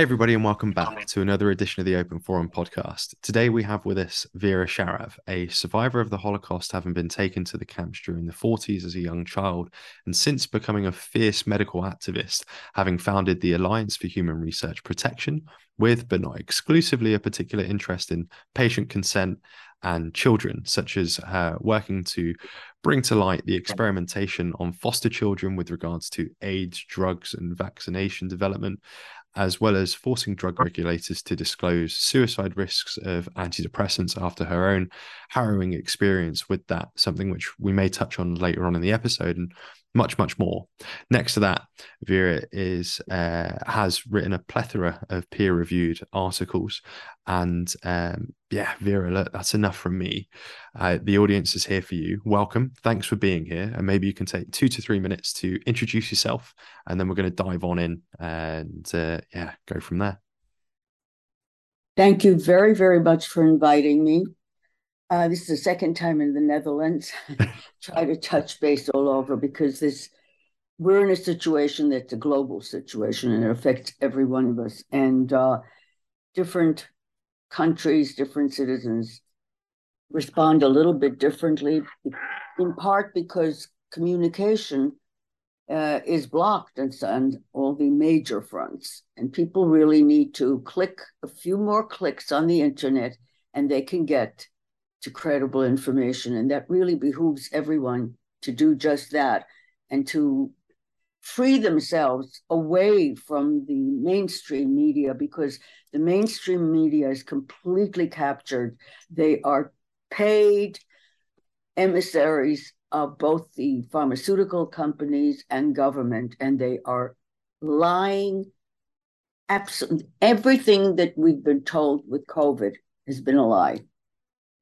Hey, everybody, and welcome back to another edition of the Open Forum podcast. Today, we have with us Vera Sharav, a survivor of the Holocaust, having been taken to the camps during the 40s as a young child, and since becoming a fierce medical activist, having founded the Alliance for Human Research Protection, with but not exclusively a particular interest in patient consent and children, such as uh, working to bring to light the experimentation on foster children with regards to AIDS, drugs, and vaccination development, as well as forcing drug regulators to disclose suicide risks of antidepressants after her own harrowing experience with that, something which we may touch on later on in the episode. And much, much more. Next to that, Vera is uh, has written a plethora of peer-reviewed articles, and um, yeah, Vera, look, that's enough from me. Uh, the audience is here for you. Welcome. Thanks for being here, and maybe you can take two to three minutes to introduce yourself, and then we're going to dive on in and uh, yeah, go from there. Thank you very, very much for inviting me. Uh, this is the second time in the Netherlands. Try to touch base all over because this we're in a situation that's a global situation and it affects every one of us. And uh, different countries, different citizens respond a little bit differently, in part because communication uh, is blocked on, on all the major fronts. And people really need to click a few more clicks on the internet and they can get to credible information. And that really behooves everyone to do just that and to free themselves away from the mainstream media because the mainstream media is completely captured. They are paid emissaries of both the pharmaceutical companies and government, and they are lying. Absolutely everything that we've been told with COVID has been a lie.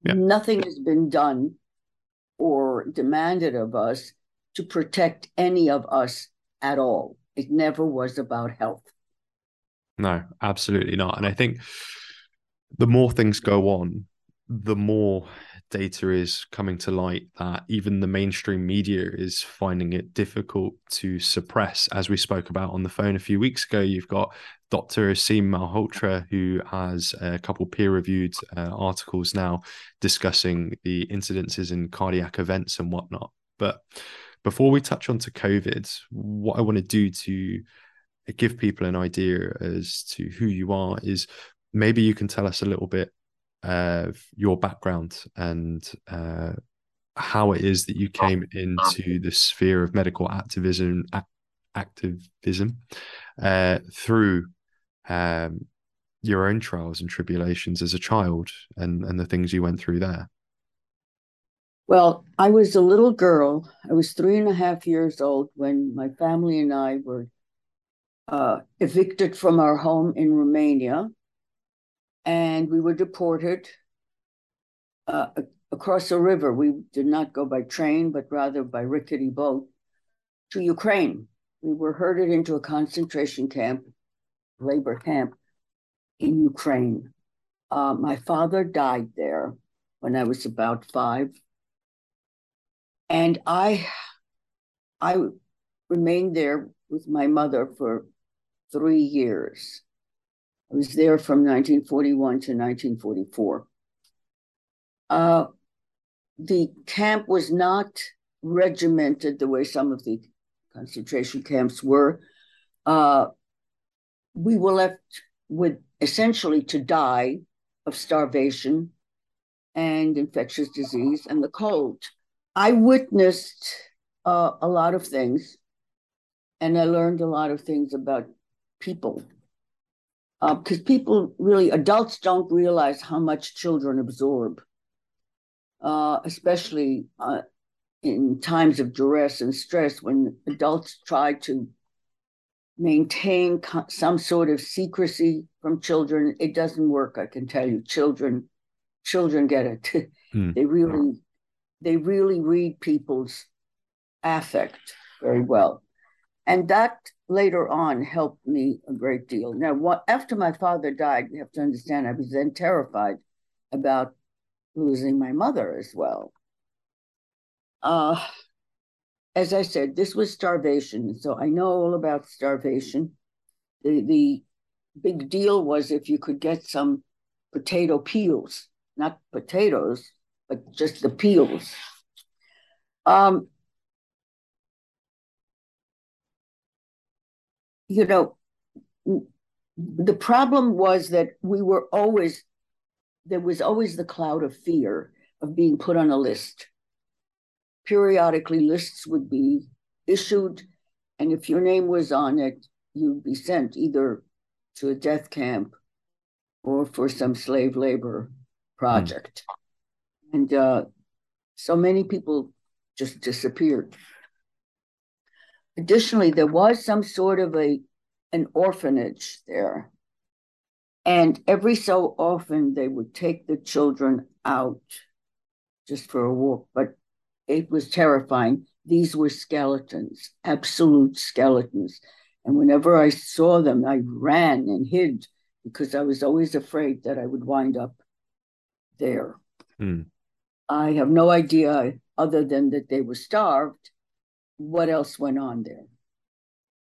Yeah. Nothing has been done or demanded of us to protect any of us at all. It never was about health. No, absolutely not. And I think the more things go on, the more data is coming to light that even the mainstream media is finding it difficult to suppress. As we spoke about on the phone a few weeks ago, you've got Dr. Aseem Malhotra, who has a couple peer reviewed uh, articles now discussing the incidences in cardiac events and whatnot. But before we touch on to COVID, what I want to do to give people an idea as to who you are is maybe you can tell us a little bit of your background and uh, how it is that you came into the sphere of medical activism activism uh, through um, your own trials and tribulations as a child and and the things you went through there? Well i was a little girl. I was three and a half years old when my family and i were uh, evicted from our home in romania and we were deported uh, across a river. We did not go by train, but rather by rickety boat to Ukraine. We were herded into a concentration camp, labor camp in Ukraine. Uh, my father died there when I was about five, and I, I remained there with my mother for three years. I was there from 1941 to 1944. Uh, the camp was not regimented the way some of the concentration camps were. Uh, we were left with essentially to die of starvation and infectious disease and the cold. I witnessed uh, a lot of things and I learned a lot of things about people because uh, people really adults don't realize how much children absorb uh, especially uh, in times of duress and stress when adults try to maintain co- some sort of secrecy from children. It doesn't work i can tell you. Children children get it. Hmm. they really they really read people's affect very well and that later on helped me a great deal. Now, what, after my father died, you have to understand, I was then terrified about losing my mother as well. Uh, as I said, this was starvation, so I know all about starvation. The the big deal was if you could get some potato peels, not potatoes, but just the peels. Um, you know, the problem was that we were always, there was always the cloud of fear of being put on a list. Periodically, lists would be issued, and if your name was on it, you'd be sent either to a death camp or for some slave labor project. Mm. And uh, so many people just disappeared. Additionally, there was some sort of a an orphanage there. And every so often they would take the children out just for a walk, but it was terrifying. These were skeletons, absolute skeletons. And whenever I saw them, I ran and hid because I was always afraid that I would wind up there. Hmm. I have no idea, other than that they were starved, what else went on there.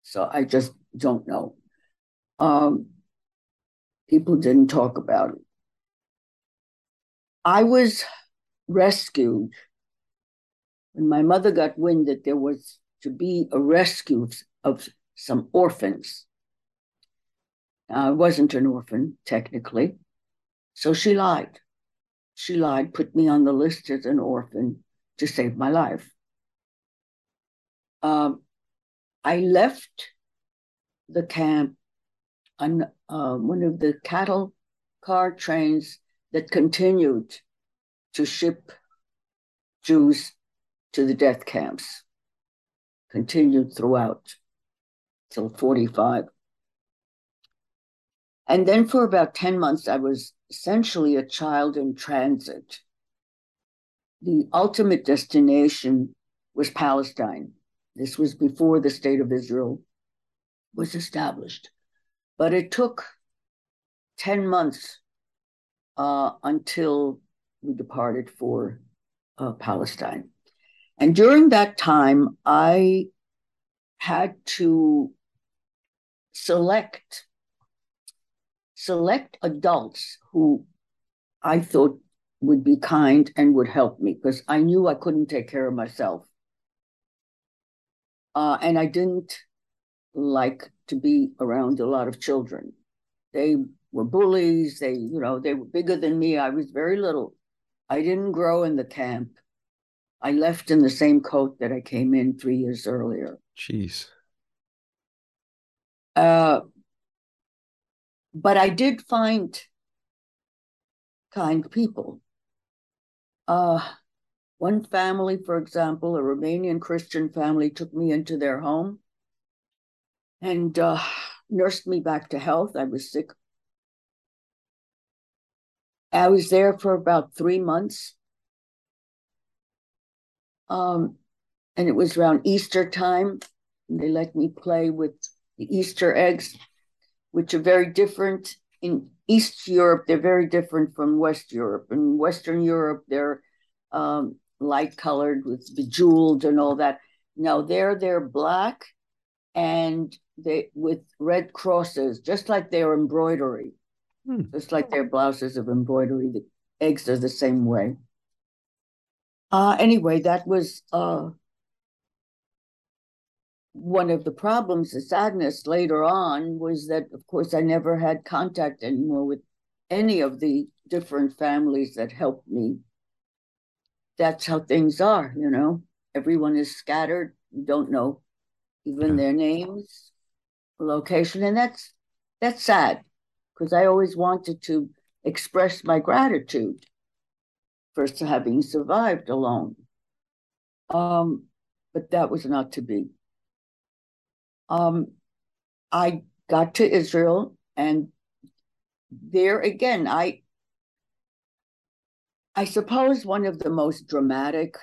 So I just don't know. Um, people didn't talk about it. I was rescued when my mother got wind that there was to be a rescue of some orphans. I wasn't an orphan, technically. So she lied. She lied, put me on the list as an orphan to save my life. Um, I left the camp on uh, one of the cattle car trains that continued to ship Jews to the death camps, continued throughout till 45. And then for about 10 months, I was essentially a child in transit. The ultimate destination was Palestine. This was before the state of Israel was established. But it took 10 months uh, until we departed for uh, Palestine. And during that time, I had to select select adults who I thought would be kind and would help me because I knew I couldn't take care of myself. Uh, and I didn't like to be around a lot of children. They were bullies. They, you know, they were bigger than me. I was very little. I didn't grow in the camp. I left in the same coat that I came in three years earlier. Jeez. Uh, but I did find kind people. Uh, one family, for example, a Romanian Christian family, took me into their home and uh, nursed me back to health. I was sick. I was there for about three months. Um, and it was around Easter time. They let me play with the Easter eggs, which are very different. In East Europe, they're very different from West Europe. In Western Europe, they're um, light colored with bejeweled and all that. Now there, they're black and they with red crosses, just like their embroidery, hmm. just like their blouses of embroidery. The eggs are the same way. Uh, anyway, that was uh, one of the problems. The sadness later on was that, of course, I never had contact anymore with any of the different families that helped me. That's how things are, you know. Everyone is scattered. You don't know even yeah. their names location, and that's that's sad because I always wanted to express my gratitude for having survived alone. Um, but that was not to be. Um, I got to Israel, and there again, I I suppose one of the most dramatic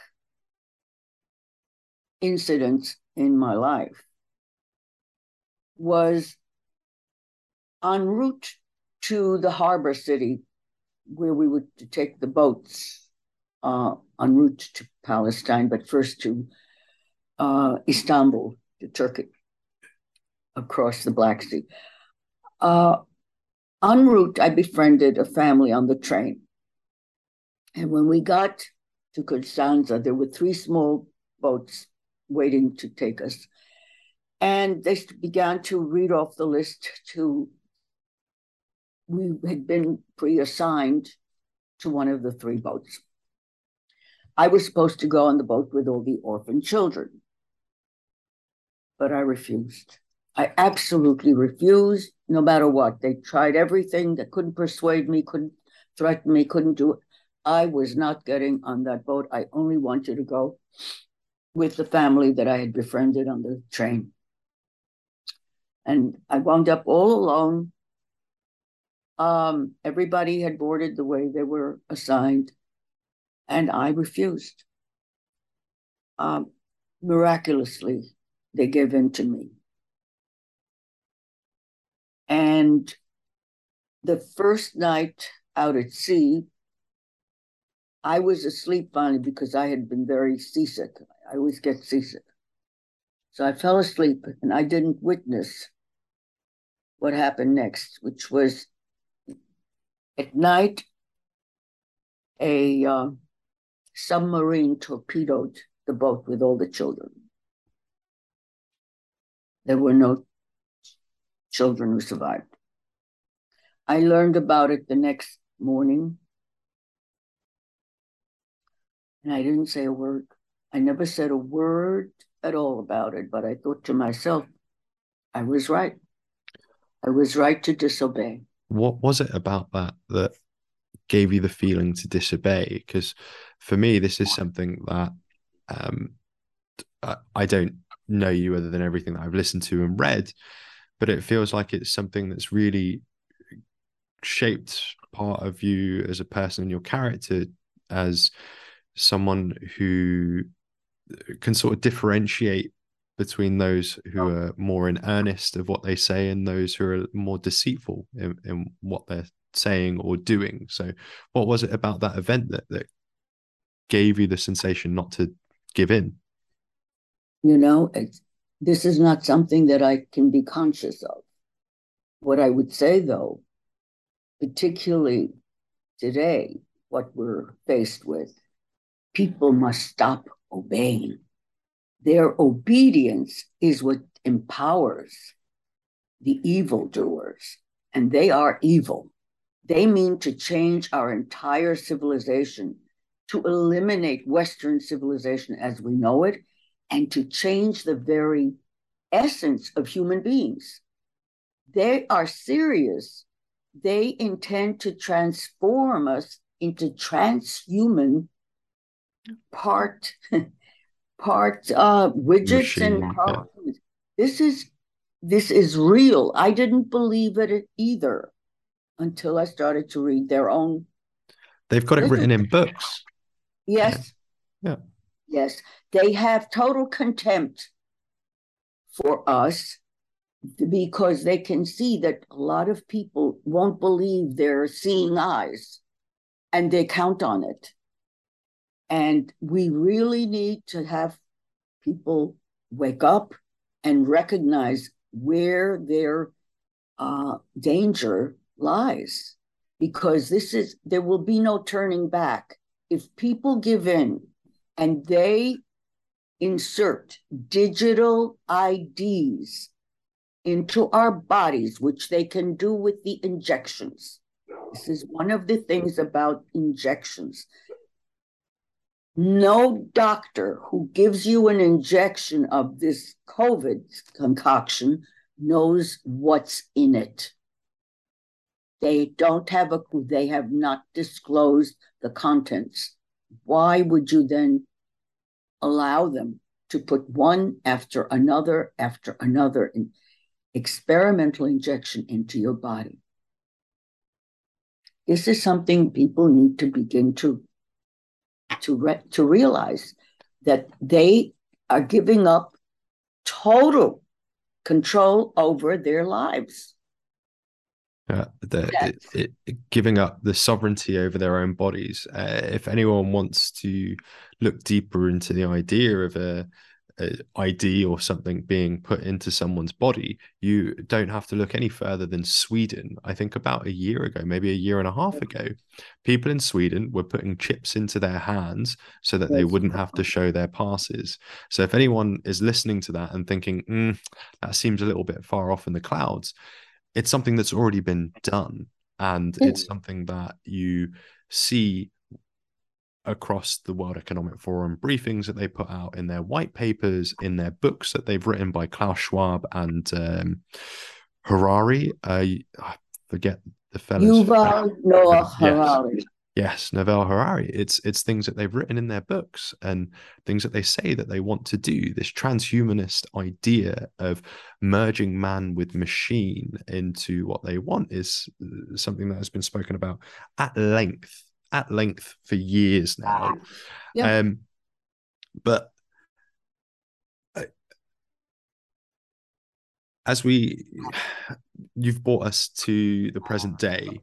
incidents in my life was en route to the harbor city where we would take the boats uh, en route to Palestine, but first to uh, Istanbul, to Turkey, across the Black Sea. Uh, En route, I befriended a family on the train. And when we got to Constanza, there were three small boats waiting to take us. And they began to read off the list to, we had been pre assigned to one of the three boats. I was supposed to go on the boat with all the orphan children, but I refused. I absolutely refused, no matter what. They tried everything. They couldn't persuade me, couldn't threaten me, couldn't do it. I was not getting on that boat. I only wanted to go with the family that I had befriended on the train. And I wound up all alone. Um, everybody had boarded the way they were assigned, and I refused. Um, miraculously, they gave in to me. And the first night out at sea, I was asleep finally because I had been very seasick. I always get seasick. So I fell asleep and I didn't witness what happened next, which was at night, a uh, submarine torpedoed the boat with all the children. There were no children who survived. I learned about it the next morning. And I didn't say a word. I never said a word at all about it, but I thought to myself, I was right. I was right to disobey. What was it about that that gave you the feeling to disobey? Because for me, this is something that um, I don't know you other than everything that I've listened to and read but it feels like it's something that's really shaped part of you as a person and your character as someone who can sort of differentiate between those who oh. are more in earnest of what they say and those who are more deceitful in, in what they're saying or doing. So, what was it about that event that, that gave you the sensation not to give in? You know, it's this is not something that I can be conscious of. What I would say, though, particularly today, what we're faced with, people must stop obeying. Their obedience is what empowers the evildoers, and they are evil. They mean to change our entire civilization, to eliminate Western civilization as we know it, and to change the very essence of human beings. They are serious. They intend to transform us into transhuman part part uh, widgets Machine, and part, yeah. this is this is real. I didn't believe it either until I started to read their own. They've got it written in books. Yes. Yeah. Yes, they have total contempt for us because they can see that a lot of people won't believe their seeing eyes and they count on it. And we really need to have people wake up and recognize where their uh, danger lies because this is there will be no turning back if people give in and they insert digital IDs into our bodies, which they can do with the injections. This is one of the things about injections. No doctor who gives you an injection of this COVID concoction knows what's in it. They don't have a clue. They have not disclosed the contents. Why would you then allow them to put one after another after another in experimental injection into your body. This is something people need to begin to to re- to realize that they are giving up total control over their lives. Uh, the, yes. it, it, giving up the sovereignty over their own bodies. Uh, if anyone wants to look deeper into the idea of a ID or something being put into someone's body, you don't have to look any further than Sweden. I think about a year ago, maybe a year and a half ago, people in Sweden were putting chips into their hands so that they wouldn't have to show their passes. So if anyone is listening to that and thinking, mm, that seems a little bit far off in the clouds, it's something that's already been done. And it's something that you see across the World Economic Forum briefings that they put out in their white papers, in their books that they've written by Klaus Schwab and um, Harari. Uh, I forget the fellow. Yuval Noah Harari. Yes. Yes, Novel Harari. It's it's things that they've written in their books and things that they say that they want to do. This transhumanist idea of merging man with machine into what they want is uh, something that has been spoken about at length at length for years now. Yeah. Um, but as we, you've brought us to the present day.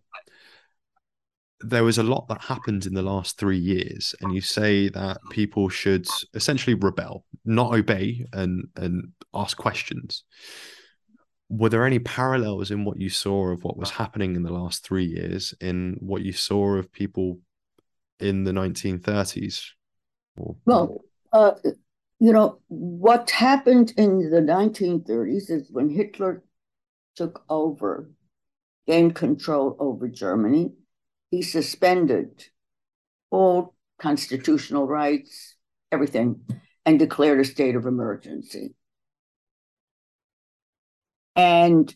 There was a lot that happened in the last three years, and you say that people should essentially rebel, not obey, and and ask questions were there any parallels in what you saw of what was happening in the last three years in what you saw of people in the 1930s or... well uh, you know what happened in the 1930s is when hitler took over gained control over germany. He suspended all constitutional rights everything and declared a state of emergency and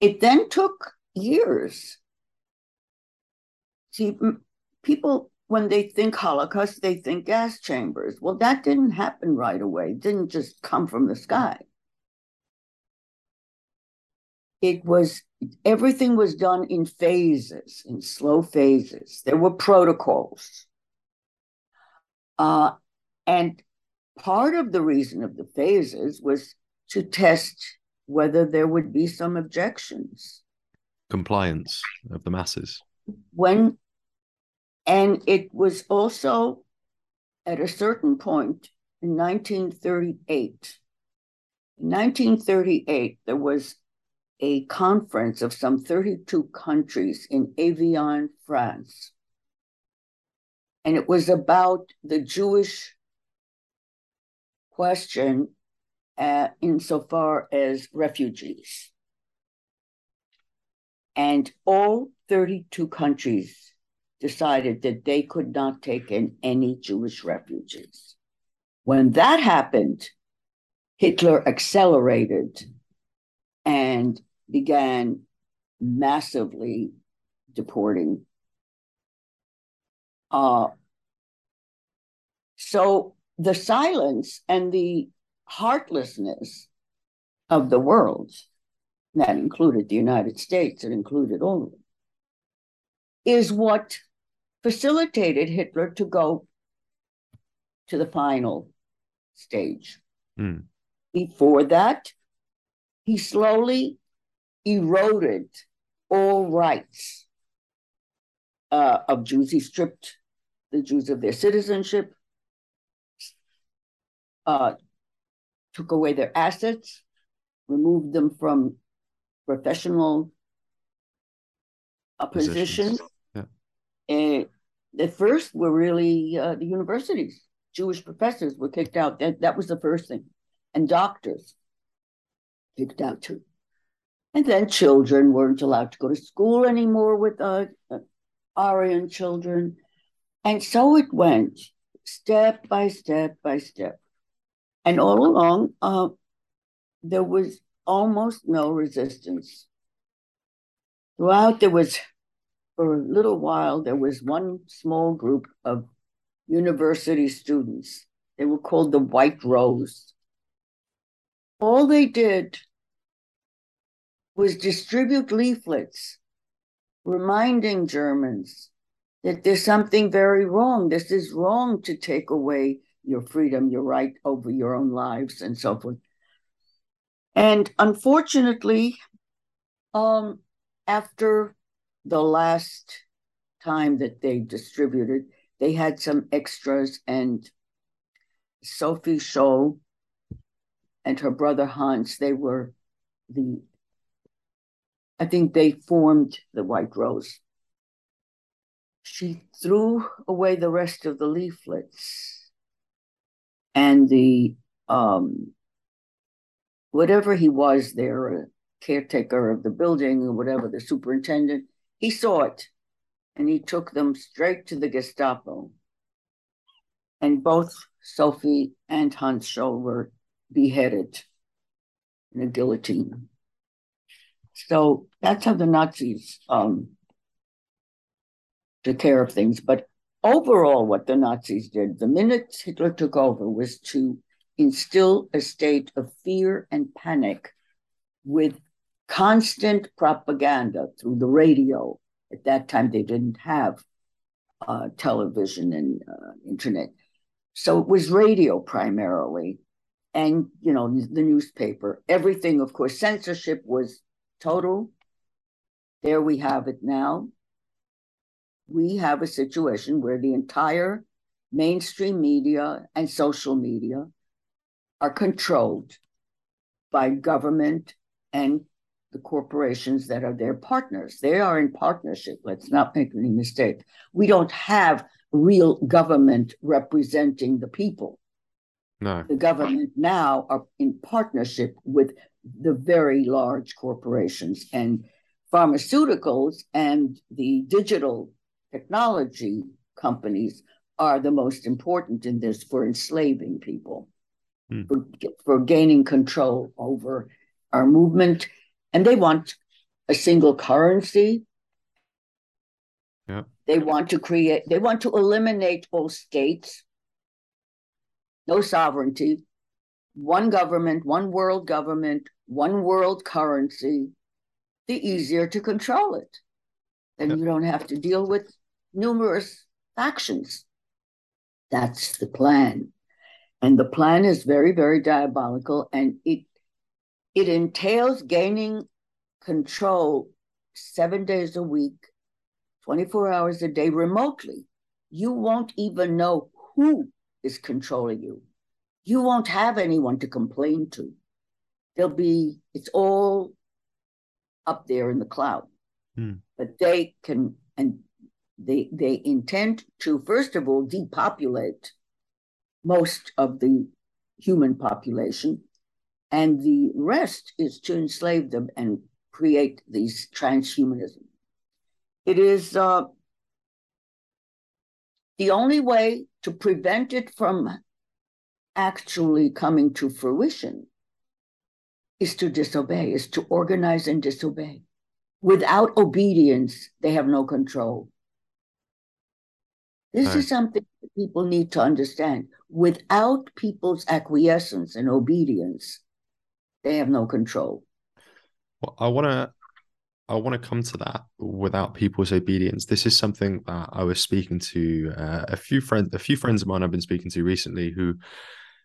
it then took years. See, people, when they think Holocaust, they think gas chambers. Well, that didn't happen right away, it didn't just come from the sky. It was, everything was done in phases, in slow phases. There were protocols. Uh, and part of the reason of the phases was to test whether there would be some objections. Compliance of the masses. When, and it was also at a certain point in 1938. In 1938, there was a conference of some 32 countries in Evian, France. And it was about the Jewish question uh, insofar as refugees. And all 32 countries decided that they could not take in any Jewish refugees. When that happened, Hitler accelerated and began massively deporting. Uh, so the silence and the heartlessness of the world, that included the United States, it included all of them, is what facilitated Hitler to go to the final stage. Mm. Before that, he slowly eroded all rights uh, of Jews. He stripped the Jews of their citizenship, uh, took away their assets, removed them from professional uh, positions. Yeah. And the first were really uh, the universities. Jewish professors were kicked out. That, that was the first thing. And doctors kicked out too. And then children weren't allowed to go to school anymore with uh, uh, Aryan children. And so it went step by step by step. And all along, uh, there was almost no resistance. Throughout, there was, for a little while, there was one small group of university students. They were called the White Rose. All they did was distribute leaflets reminding Germans that there's something very wrong. This is wrong to take away your freedom, your right over your own lives, and so forth. And unfortunately, um, after the last time that they distributed, they had some extras, and Sophie Scholl and her brother Hans, they were the, I think they formed the White Rose. She threw away the rest of the leaflets and the, um, whatever he was there, caretaker of the building or whatever, the superintendent, he saw it and he took them straight to the Gestapo. And both Sophie and Hans Scholl were beheaded in a guillotine. So that's how the Nazis um, took care of things. But overall, what the Nazis did, the minute Hitler took over, was to instill a state of fear and panic with constant propaganda through the radio. At that time, they didn't have uh, television and uh, internet. So it was radio primarily and you know the newspaper everything of course censorship was total there we have it now we have a situation where the entire mainstream media and social media are controlled by government and the corporations that are their partners. They are in partnership. Let's not make any mistake. We don't have real government representing the people. No. The government now are in partnership with the very large corporations and pharmaceuticals and the digital technology companies are the most important in this for enslaving people, Hmm. for, for gaining control over our movement. And they want a single currency. Yeah. They want to create, they want to eliminate all states no sovereignty, one government, one world government, one world currency, the easier to control it. Then Yep. you don't have to deal with numerous factions. That's the plan. And the plan is very, very diabolical, and it it entails gaining control seven days a week, 24 hours a day remotely. You won't even know who is controlling you. You won't have anyone to complain to. There'll be, it's all up there in the cloud. Hmm. But they can, and they they intend to, first of all, depopulate most of the human population. And the rest is to enslave them and create these transhumanism. It is uh, the only way to prevent it from actually coming to fruition is to disobey, is to organize and disobey. Without obedience, they have no control. This Right. is something that people need to understand. Without people's acquiescence and obedience, they have no control. Well, I want to I want to come to that without people's obedience. This is something that I was speaking to uh, a few friends, a few friends of mine I've been speaking to recently who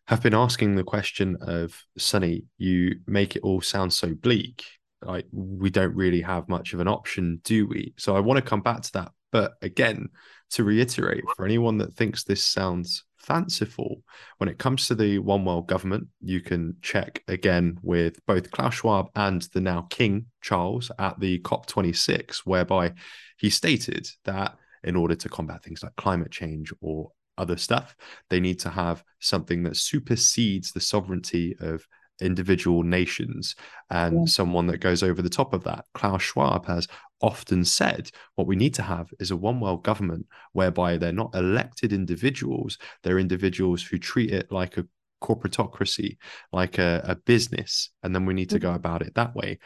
have been asking the question of Sonny, you make it all sound so bleak. Like we don't really have much of an option, do we? So I want to come back to that. But again, to reiterate, for anyone that thinks this sounds fanciful, when it comes to the One World government, you can check again with both Klaus Schwab and the now King Charles at the COP26, whereby he stated that in order to combat things like climate change or other stuff, they need to have something that supersedes the sovereignty of individual nations and Yeah. someone that goes over the top of that. Klaus Schwab has often said what we need to have is a one world government whereby they're not elected individuals, they're individuals who treat it like a corporatocracy, like a, a business, and then we need to go about it that way.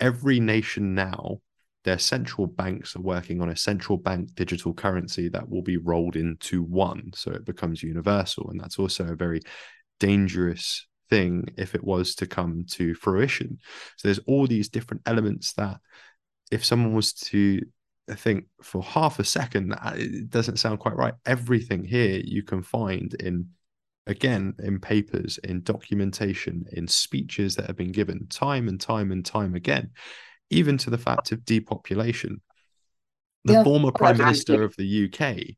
Every nation now their central banks are working on a central bank digital currency that will be rolled into one so it becomes universal and that's also a very dangerous thing if it was to come to fruition so there's all these different elements that if someone was to I think for half a second it doesn't sound quite right everything here you can find in again in papers in documentation in speeches that have been given time and time and time again even to the fact of depopulation. The Yeah, former Prime. Minister of the UK,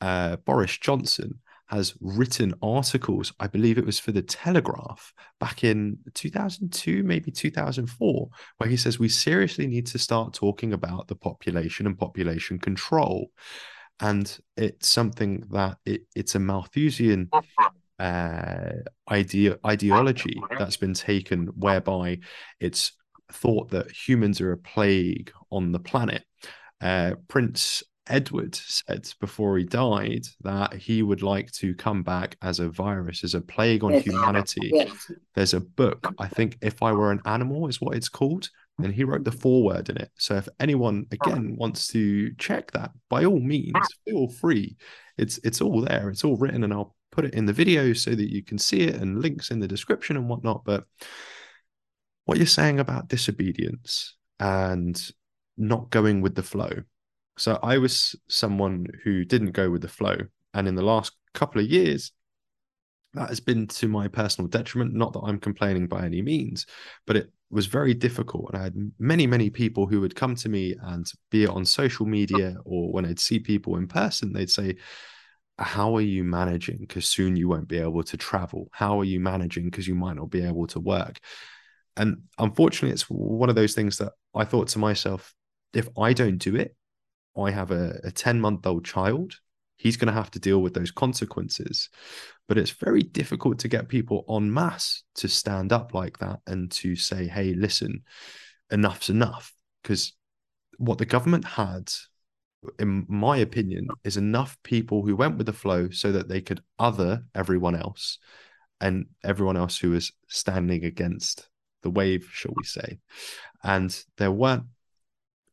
uh, Boris Johnson, has written articles. I believe it was for the Telegraph back in 2002, maybe 2004, where he says we seriously need to start talking about the population and population control. And it's something that it, it's a Malthusian uh, idea ideology that's been taken, whereby it's thought that humans are a plague on the planet. Uh, Prince Edward said before he died that he would like to come back as a virus, as a plague on humanity. There's a book, I think, If I Were an Animal is what it's called. And he wrote the foreword in it. So if anyone again wants to check that, by all means, feel free. It's it's all there. It's all written, and I'll put it in the video so that you can see it and links in the description and whatnot. But what you're saying about disobedience and not going with the flow. So I was someone who didn't go with the flow. And in the last couple of years, that has been to my personal detriment. Not that I'm complaining by any means, but it was very difficult. And I had many, many people who would come to me and be it on social media or when I'd see people in person, they'd say, How are you managing? Because soon you won't be able to travel. How are you managing? Because you might not be able to work. And unfortunately, it's one of those things that I thought to myself, if I don't do it, I have a, a 10 month old child. He's going to have to deal with those consequences. But it's very difficult to get people en masse to stand up like that and to say, hey, listen, enough's enough. Because what the government had, in my opinion, is enough people who went with the flow so that they could other everyone else and everyone else who was standing against the wave, shall we say. And there weren't,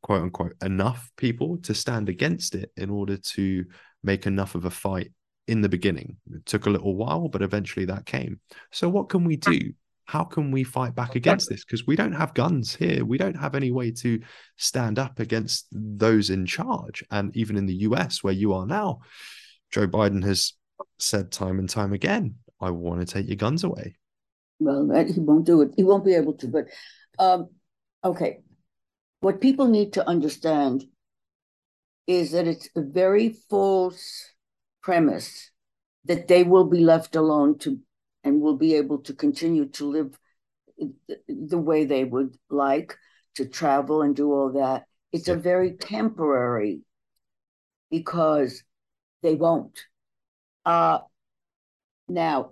quote unquote, enough people to stand against it in order to make enough of a fight in the beginning. It took a little while, but eventually that came. So, what can we do? How can we fight back against this? Because we don't have guns here. We don't have any way to stand up against those in charge. And even in the US, where you are now, Joe Biden has said time and time again, I want to take your guns away well, he won't do it. He won't be able to. But um, okay, what people need to understand is that it's a very false premise that they will be left alone to and will be able to continue to live the way they would like to travel and do all that. It's a very temporary because they won't. Uh, now,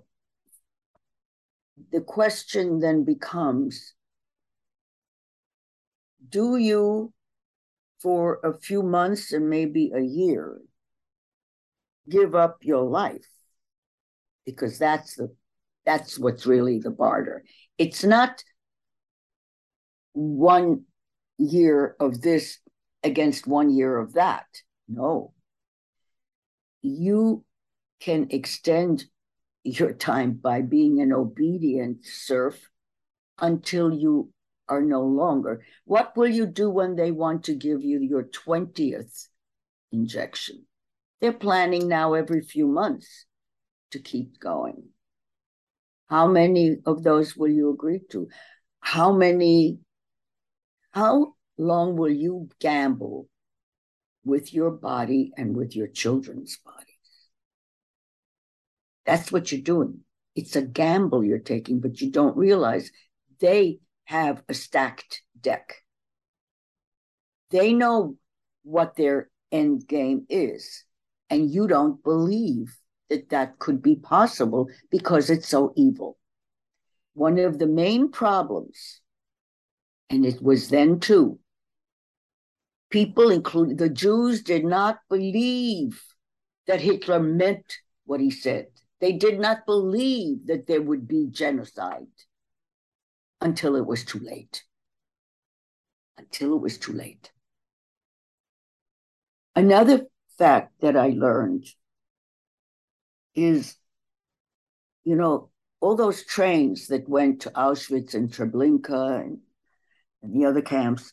the question then becomes do you, for a few months and maybe a year, give up your life? Because that's the that's what's really the barter. It's not one year of this against one year of that. No. You can extend your time by being an obedient serf until you are no longer. What will you do when they want to give you your 20th injection? They're planning now every few months to keep going. How many of those will you agree to? How many, how long will you gamble with your body and with your children's bodies? That's what you're doing. It's a gamble you're taking, but you don't realize they have a stacked deck. They know what their end game is, and you don't believe that that could be possible because it's so evil. One of the main problems, and it was then too, people, including the Jews, did not believe that Hitler meant what he said. They did not believe that there would be genocide until it was too late. Until it was too late. Another fact that I learned is, you know, all those trains that went to Auschwitz and Treblinka and, and the other camps,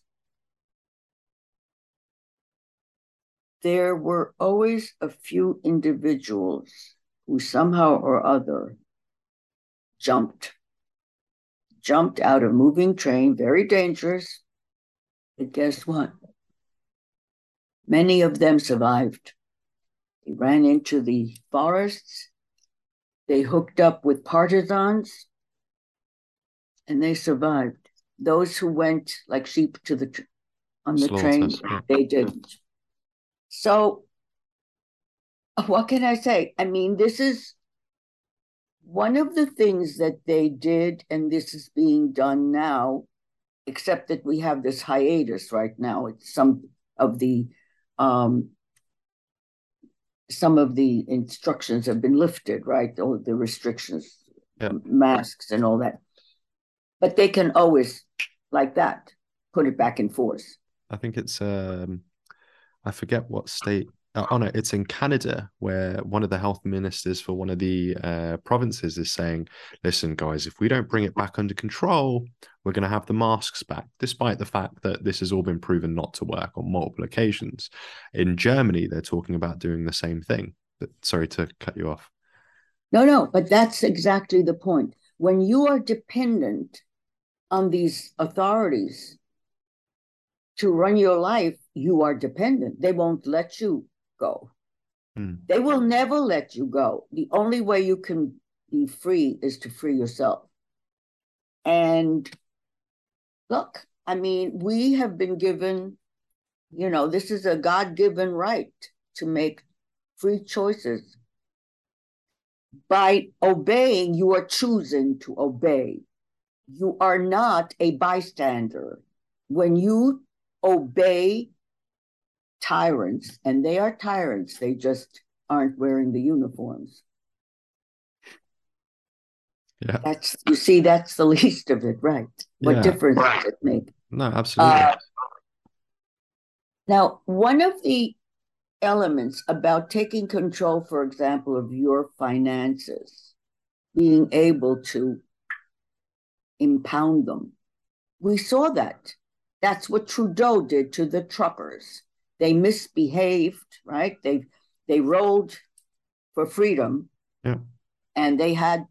there were always a few individuals who somehow or other jumped, jumped out of moving train, very dangerous. But guess what? Many of them survived. They ran into the forests They hooked up with partisans and they survived. Those who went like sheep to the on the train, they didn't. So, what can I say? I mean, this is one of the things that they did, and this is being done now, except that we have this hiatus right now. It's some of the um, some of the instructions have been lifted, right? All the restrictions, yeah. masks, and all that. But they can always, like that, put it back in force. I think it's um, I forget what state. Uh, oh no, it's in Canada where one of the health ministers for one of the uh, provinces is saying, "Listen, guys, if we don't bring it back under control, we're going to have the masks back." Despite the fact that this has all been proven not to work on multiple occasions, in Germany they're talking about doing the same thing. But sorry to cut you off. No, no, but that's exactly the point. When you are dependent on these authorities to run your life, you are dependent. They won't let you go. Mm. They will never let you go. The only way you can be free is to free yourself. And look, I mean, we have been given, you know, this is a God given right to make free choices. By obeying, you are choosing to obey. You are not a bystander. When you obey tyrants, and they are tyrants, they just aren't wearing the uniforms. Yeah. That's you see, that's the least of it, right? What yeah. difference does it make? No, absolutely. Uh, now, one of the elements about taking control, for example, of your finances, being able to impound them, we saw that that's what Trudeau did to the truckers. They misbehaved, right? They they rolled for freedom, yeah. and they had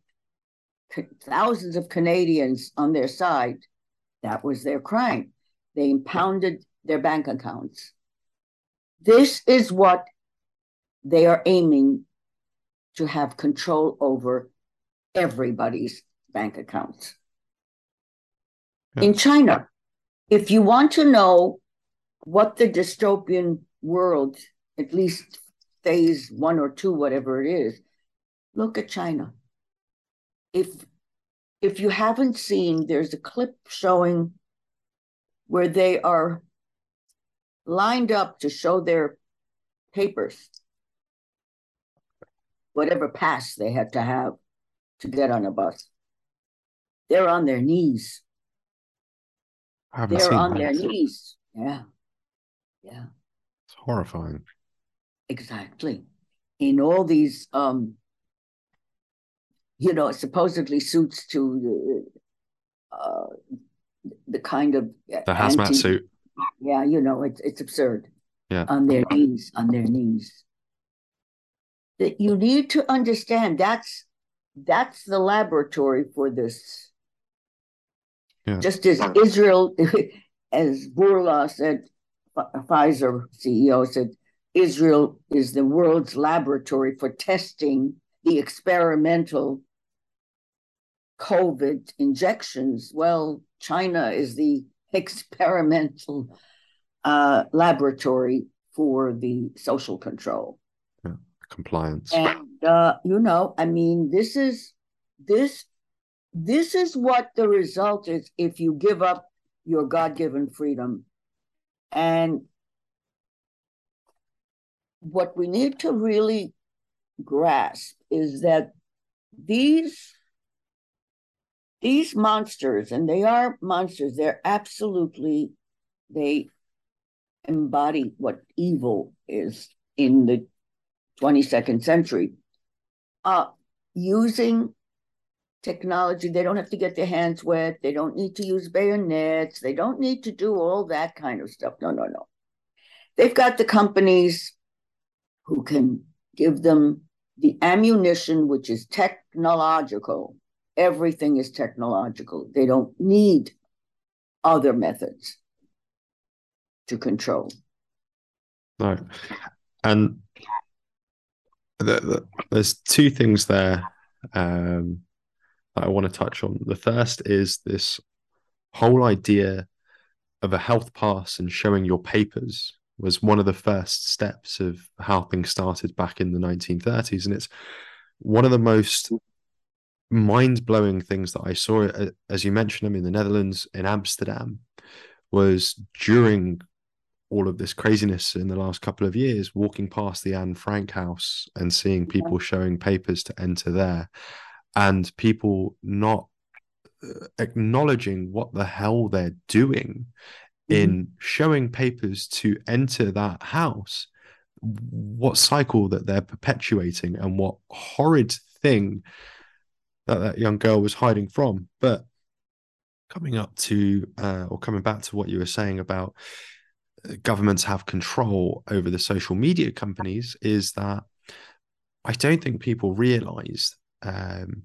thousands of Canadians on their side. That was their crime. They impounded their bank accounts. This is what they are aiming to have control over everybody's bank accounts. Yeah. In China, if you want to know what the dystopian world, at least phase one or two, whatever it is, look at China. If if you haven't seen, there's a clip showing where they are lined up to show their papers, whatever pass they had to have to get on a bus. They're on their knees they're on that. their knees. Yeah. Yeah. It's horrifying. Exactly. In all these um you know, supposedly suits to the uh the kind of the hazmat anti- suit. Yeah, you know, it's it's absurd. Yeah. On their knees, on their knees. That you need to understand that's that's the laboratory for this yeah. Just as Israel, as Bourla said, Pfizer CEO said, Israel is the world's laboratory for testing the experimental COVID injections. Well, China is the experimental uh, laboratory for the social control. Yeah, compliance. And, uh, you know, I mean, this is, this this is what the result is if you give up your God given freedom. And what we need to really grasp is that these these monsters and they are monsters they're absolutely they embody what evil is in the 22nd century uh using technology. They don't have to get their hands wet. They don't need to use bayonets. They don't need to do all that kind of stuff. No, no, no. They've got the companies who can give them the ammunition, which is technological. Everything is technological. They don't need other methods to control. No. And the, the, there's two things there um, that I want to touch on. The first is this whole idea of a health pass and showing your papers was one of the first steps of how things started back in the 1930s. And it's one of the most mind blowing things that I saw, as you mentioned, them in the Netherlands, in Amsterdam, was during all of this craziness in the last couple of years, walking past the Anne Frank house and seeing people showing papers to enter there and people not uh, acknowledging what the hell they're doing mm-hmm. in showing papers to enter that house what cycle that they're perpetuating and what horrid thing that that young girl was hiding from but coming up to uh, or coming back to what you were saying about uh, governments have control over the social media companies is that i don't think people realize um,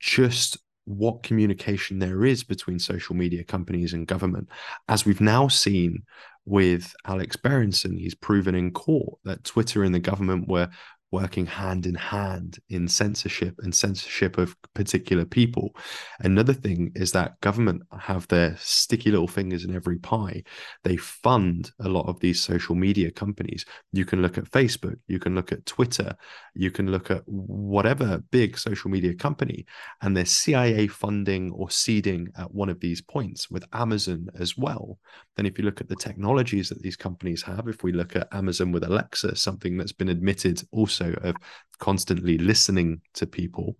just what communication there is between social media companies and government. As we've now seen with Alex Berenson, he's proven in court that Twitter and the government were working hand in hand in censorship and censorship of particular people. Another thing is that government have their sticky little fingers in every pie. They fund a lot of these social media companies. You can look at Facebook, you can look at Twitter, you can look at whatever big social media company, and there's CIA funding or seeding at one of these points with Amazon as well. Then, if you look at the technologies that these companies have, if we look at Amazon with Alexa, something that's been admitted also of constantly listening to people.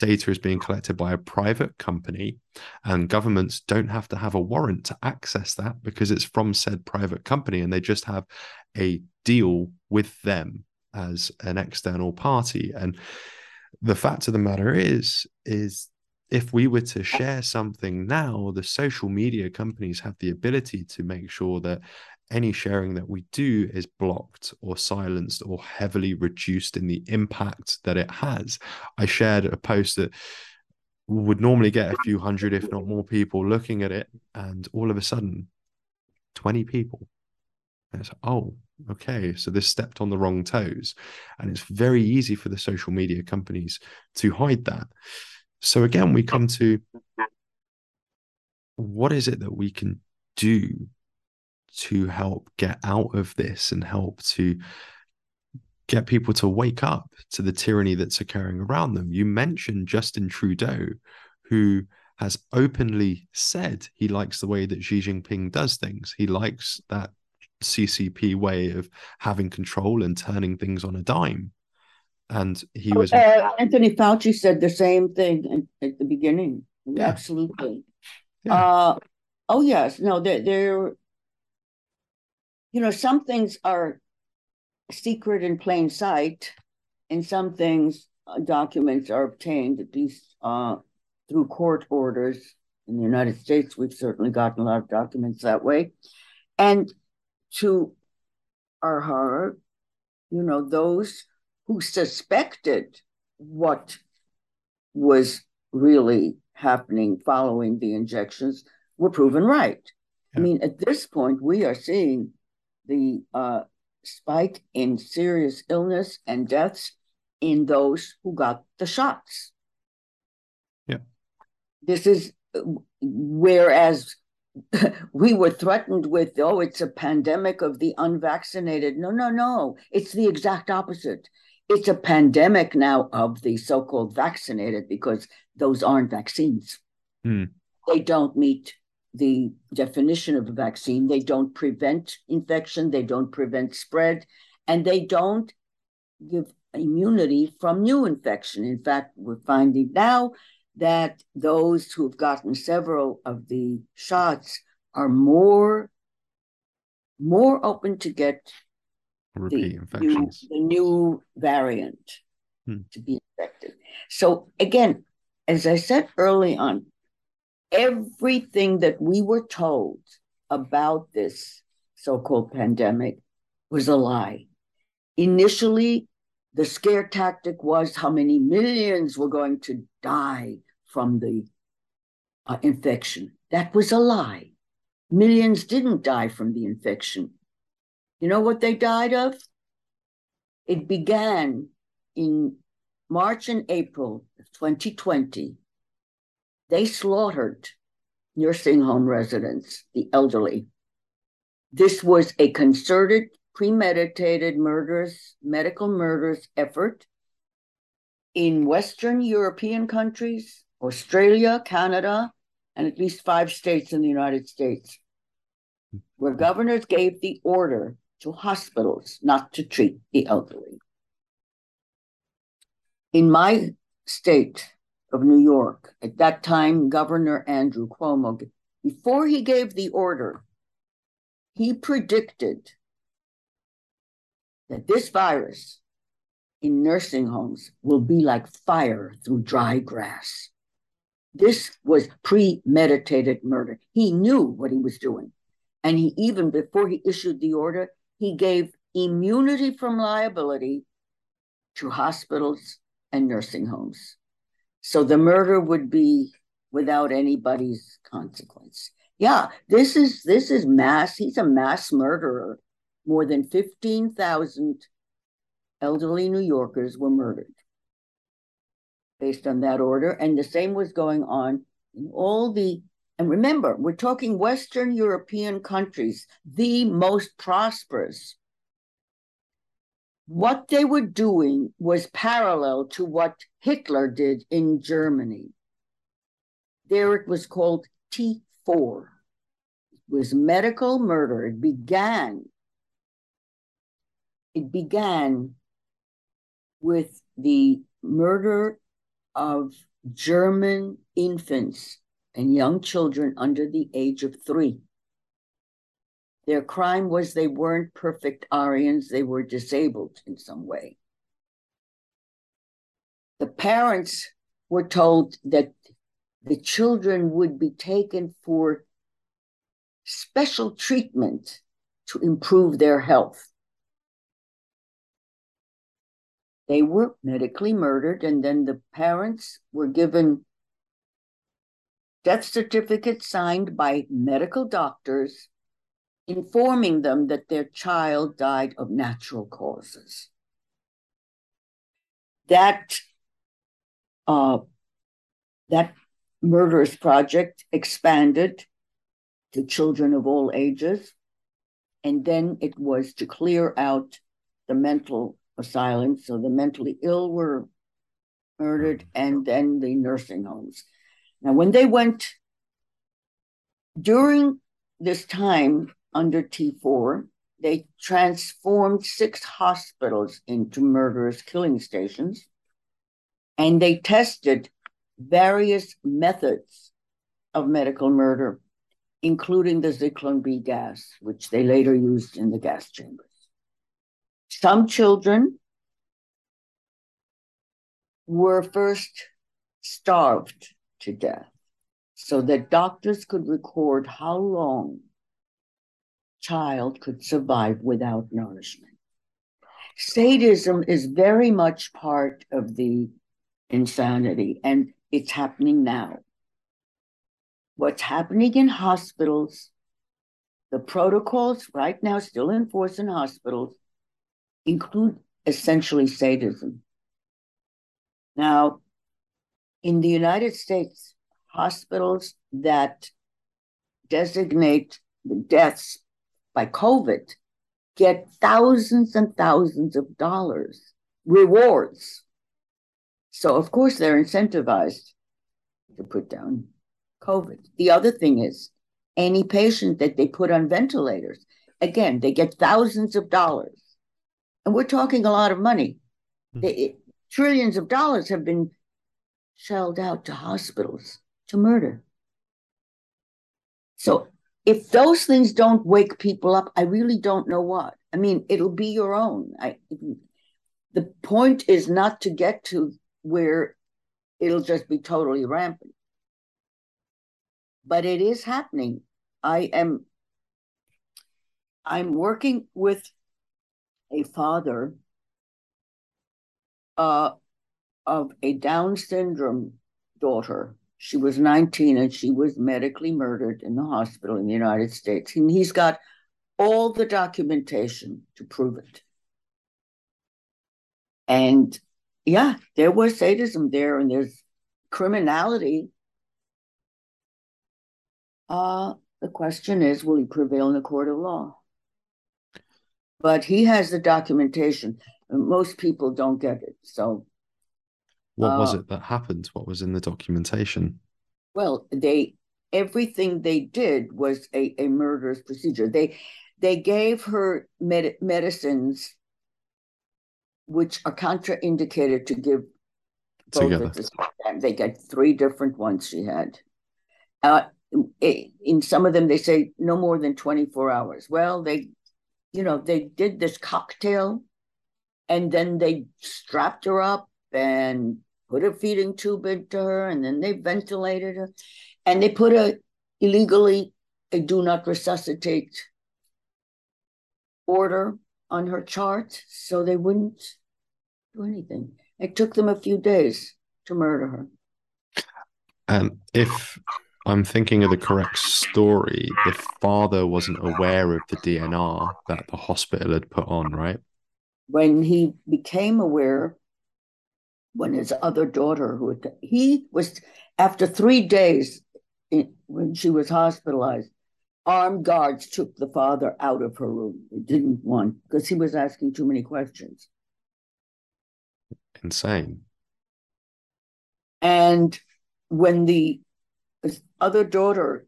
Data is being collected by a private company, and governments don't have to have a warrant to access that because it's from said private company, and they just have a deal with them as an external party. And the fact of the matter is, is if we were to share something now, the social media companies have the ability to make sure that any sharing that we do is blocked or silenced or heavily reduced in the impact that it has. I shared a post that would normally get a few hundred, if not more people looking at it, and all of a sudden, 20 people. And it's oh, okay, so this stepped on the wrong toes. And it's very easy for the social media companies to hide that. So again, we come to what is it that we can do to help get out of this and help to get people to wake up to the tyranny that's occurring around them. You mentioned Justin Trudeau, who has openly said he likes the way that Xi Jinping does things. He likes that CCP way of having control and turning things on a dime. And he was. Uh, Anthony Fauci said the same thing at, the beginning. Yeah. Absolutely. Yeah. Uh, oh, yes. No, they're, they're you know, some things are secret in plain sight, and some things, uh, documents are obtained, at least uh, through court orders. In the United States, we've certainly gotten a lot of documents that way. And to our horror, you know, those who suspected what was really happening following the injections were proven right. Yeah. I mean, at this point, we are seeing the uh, spike in serious illness and deaths in those who got the shots. Yeah. This is whereas we were threatened with, oh, it's a pandemic of the unvaccinated. No, no, no. It's the exact opposite. It's a pandemic now of the so called vaccinated because those aren't vaccines. Mm. They don't meet the definition of a vaccine. They don't prevent infection, they don't prevent spread, and they don't give immunity from new infection. In fact, we're finding now that those who have gotten several of the shots are more more open to get repeat the infections, new, the new variant hmm. to be infected. So again, as I said early on, everything that we were told about this so called pandemic was a lie. Initially, the scare tactic was how many millions were going to die from the uh, infection. That was a lie. Millions didn't die from the infection. You know what they died of? It began in March and April of 2020, they slaughtered nursing home residents, the elderly. This was a concerted, premeditated murders, medical murders effort in Western European countries, Australia, Canada, and at least five states in the United States, where governors gave the order to hospitals not to treat the elderly. In my state of New York, at that time, Governor Andrew Cuomo, before he gave the order, he predicted that this virus in nursing homes will be like fire through dry grass. This was premeditated murder. He knew what he was doing. And he even, before he issued the order, he gave immunity from liability to hospitals and nursing homes. So the murder would be without anybody's consequence. Yeah, this is this is mass. He's a mass murderer. More than 15,000 elderly New Yorkers were murdered based on that order. And the same was going on in all the, and remember, we're talking Western European countries, the most prosperous. What they were doing was parallel to what Hitler did in Germany. There it was called T4. It was medical murder. It began. It began with the murder of German infants and young children under the age of three. Their crime was they weren't perfect Aryans, they were disabled in some way. The parents were told that the children would be taken for special treatment to improve their health. They were medically murdered, and then the parents were given death certificates signed by medical doctors informing them that their child died of natural causes. That uh, that murderous project expanded to children of all ages, and then it was to clear out the mental asylums. So the mentally ill were murdered, and then the nursing homes. Now, when they went during this time under T4, they transformed six hospitals into murderous killing stations, and they tested various methods of medical murder, including the Zyklon B gas, which they later used in the gas chambers. Some children were first starved to death so that doctors could record how long child could survive without nourishment. Sadism is very much part of the insanity, and it's happening now. What's happening in hospitals, the protocols right now still in force in hospitals, include essentially sadism. Now, in the United States, hospitals that designate the deaths by COVID get thousands and thousands of dollars rewards. So, of course, they're incentivized to put down COVID. The other thing is, any patient that they put on ventilators, again, they get thousands of dollars and we're talking a lot of money. Mm-hmm. trillions of dollars have been shelled out to hospitals to murder. So if those things don't wake people up, I really don't know what. I mean, it'll be your own. I, the point is not to get to where it'll just be totally rampant. But it is happening. I am I'm working with a father uh, of a Down syndrome daughter. She was 19 and she was medically murdered in the hospital in the United States. And he's got all the documentation to prove it. And yeah, there was sadism there, and there's criminality. Uh, the question is, will he prevail in the court of law? But he has the documentation. Most people don't get it. So, what uh, was it that happened? What was in the documentation? Well, they everything they did was a, a murderous procedure. They they gave her med- medicines which are contraindicated to give both Together. at the same time. They got three different ones she had. Uh, in some of them, they say no more than 24 hours. Well, they, you know, they did this cocktail and then they strapped her up and put a feeding tube into her and then they ventilated her and they put a illegally a do not resuscitate order on her chart so they wouldn't do anything. It took them a few days to murder her. And if I'm thinking of the correct story, the father wasn't aware of the DNR that the hospital had put on, right? When he became aware, when his other daughter, who had, he was after three days in, when she was hospitalized, armed guards took the father out of her room. They didn't want because he was asking too many questions. Insane. And when the other daughter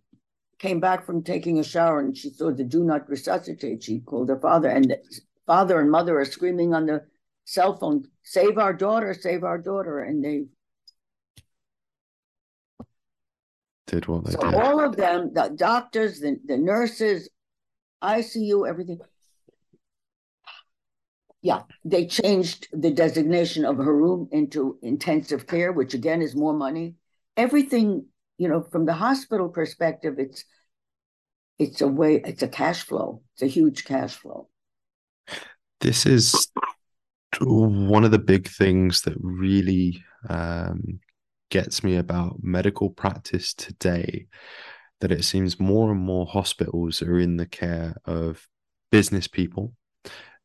came back from taking a shower and she saw the do not resuscitate, she called her father, and the father and mother are screaming on the cell phone, save our daughter, save our daughter. And they did what they so did. all of them, the doctors, the, the nurses, ICU, everything. Yeah, they changed the designation of her room into intensive care, which again is more money. Everything, you know, from the hospital perspective, it's it's a way, it's a cash flow. It's a huge cash flow. This is one of the big things that really um, gets me about medical practice today that it seems more and more hospitals are in the care of business people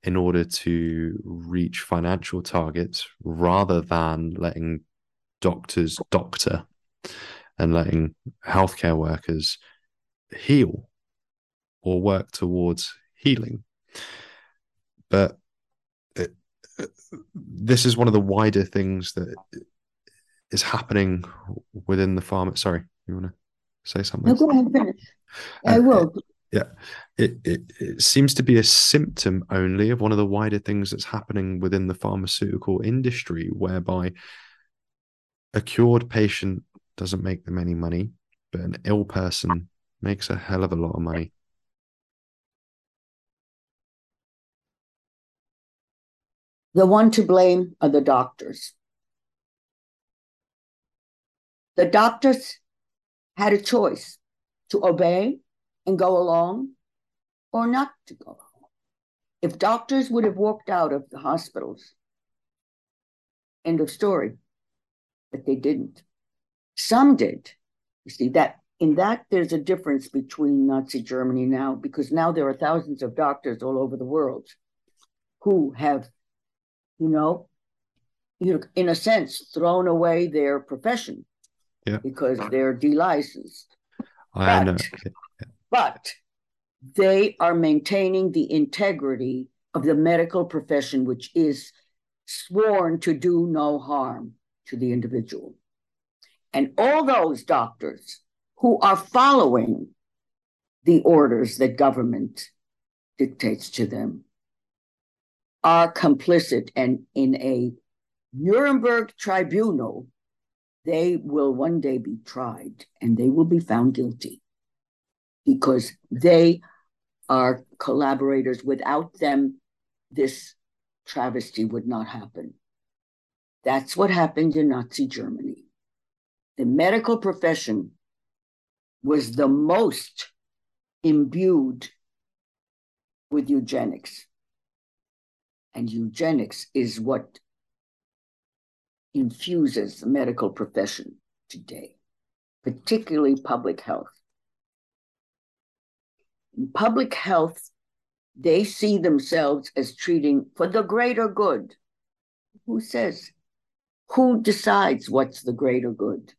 in order to reach financial targets rather than letting doctors doctor and letting healthcare workers heal or work towards healing. But this is one of the wider things that is happening within the farm. Sorry, you want to say something? No, go ahead, finish. I uh, will. Yeah, it, it, it seems to be a symptom only of one of the wider things that's happening within the pharmaceutical industry, whereby a cured patient doesn't make them any money, but an ill person makes a hell of a lot of money. The one to blame are the doctors. The doctors had a choice to obey and go along or not to go along. If doctors would have walked out of the hospitals, end of story. But they didn't. Some did. You see, that in that there's a difference between Nazi Germany now, because now there are thousands of doctors all over the world who have, you know, you in a sense, thrown away their profession yeah. because they're delicensed. I but, know. But they are maintaining the integrity of the medical profession, which is sworn to do no harm to the individual. And all those doctors who are following the orders that government dictates to them are complicit and in a Nuremberg tribunal they will one day be tried and they will be found guilty because they are collaborators. Without them, this travesty would not happen. That's what happened in Nazi Germany. The medical profession was the most imbued with eugenics. And eugenics is what infuses the medical profession today, particularly public health. In public health, they see themselves as treating for the greater good. Who says who decides what's the greater good?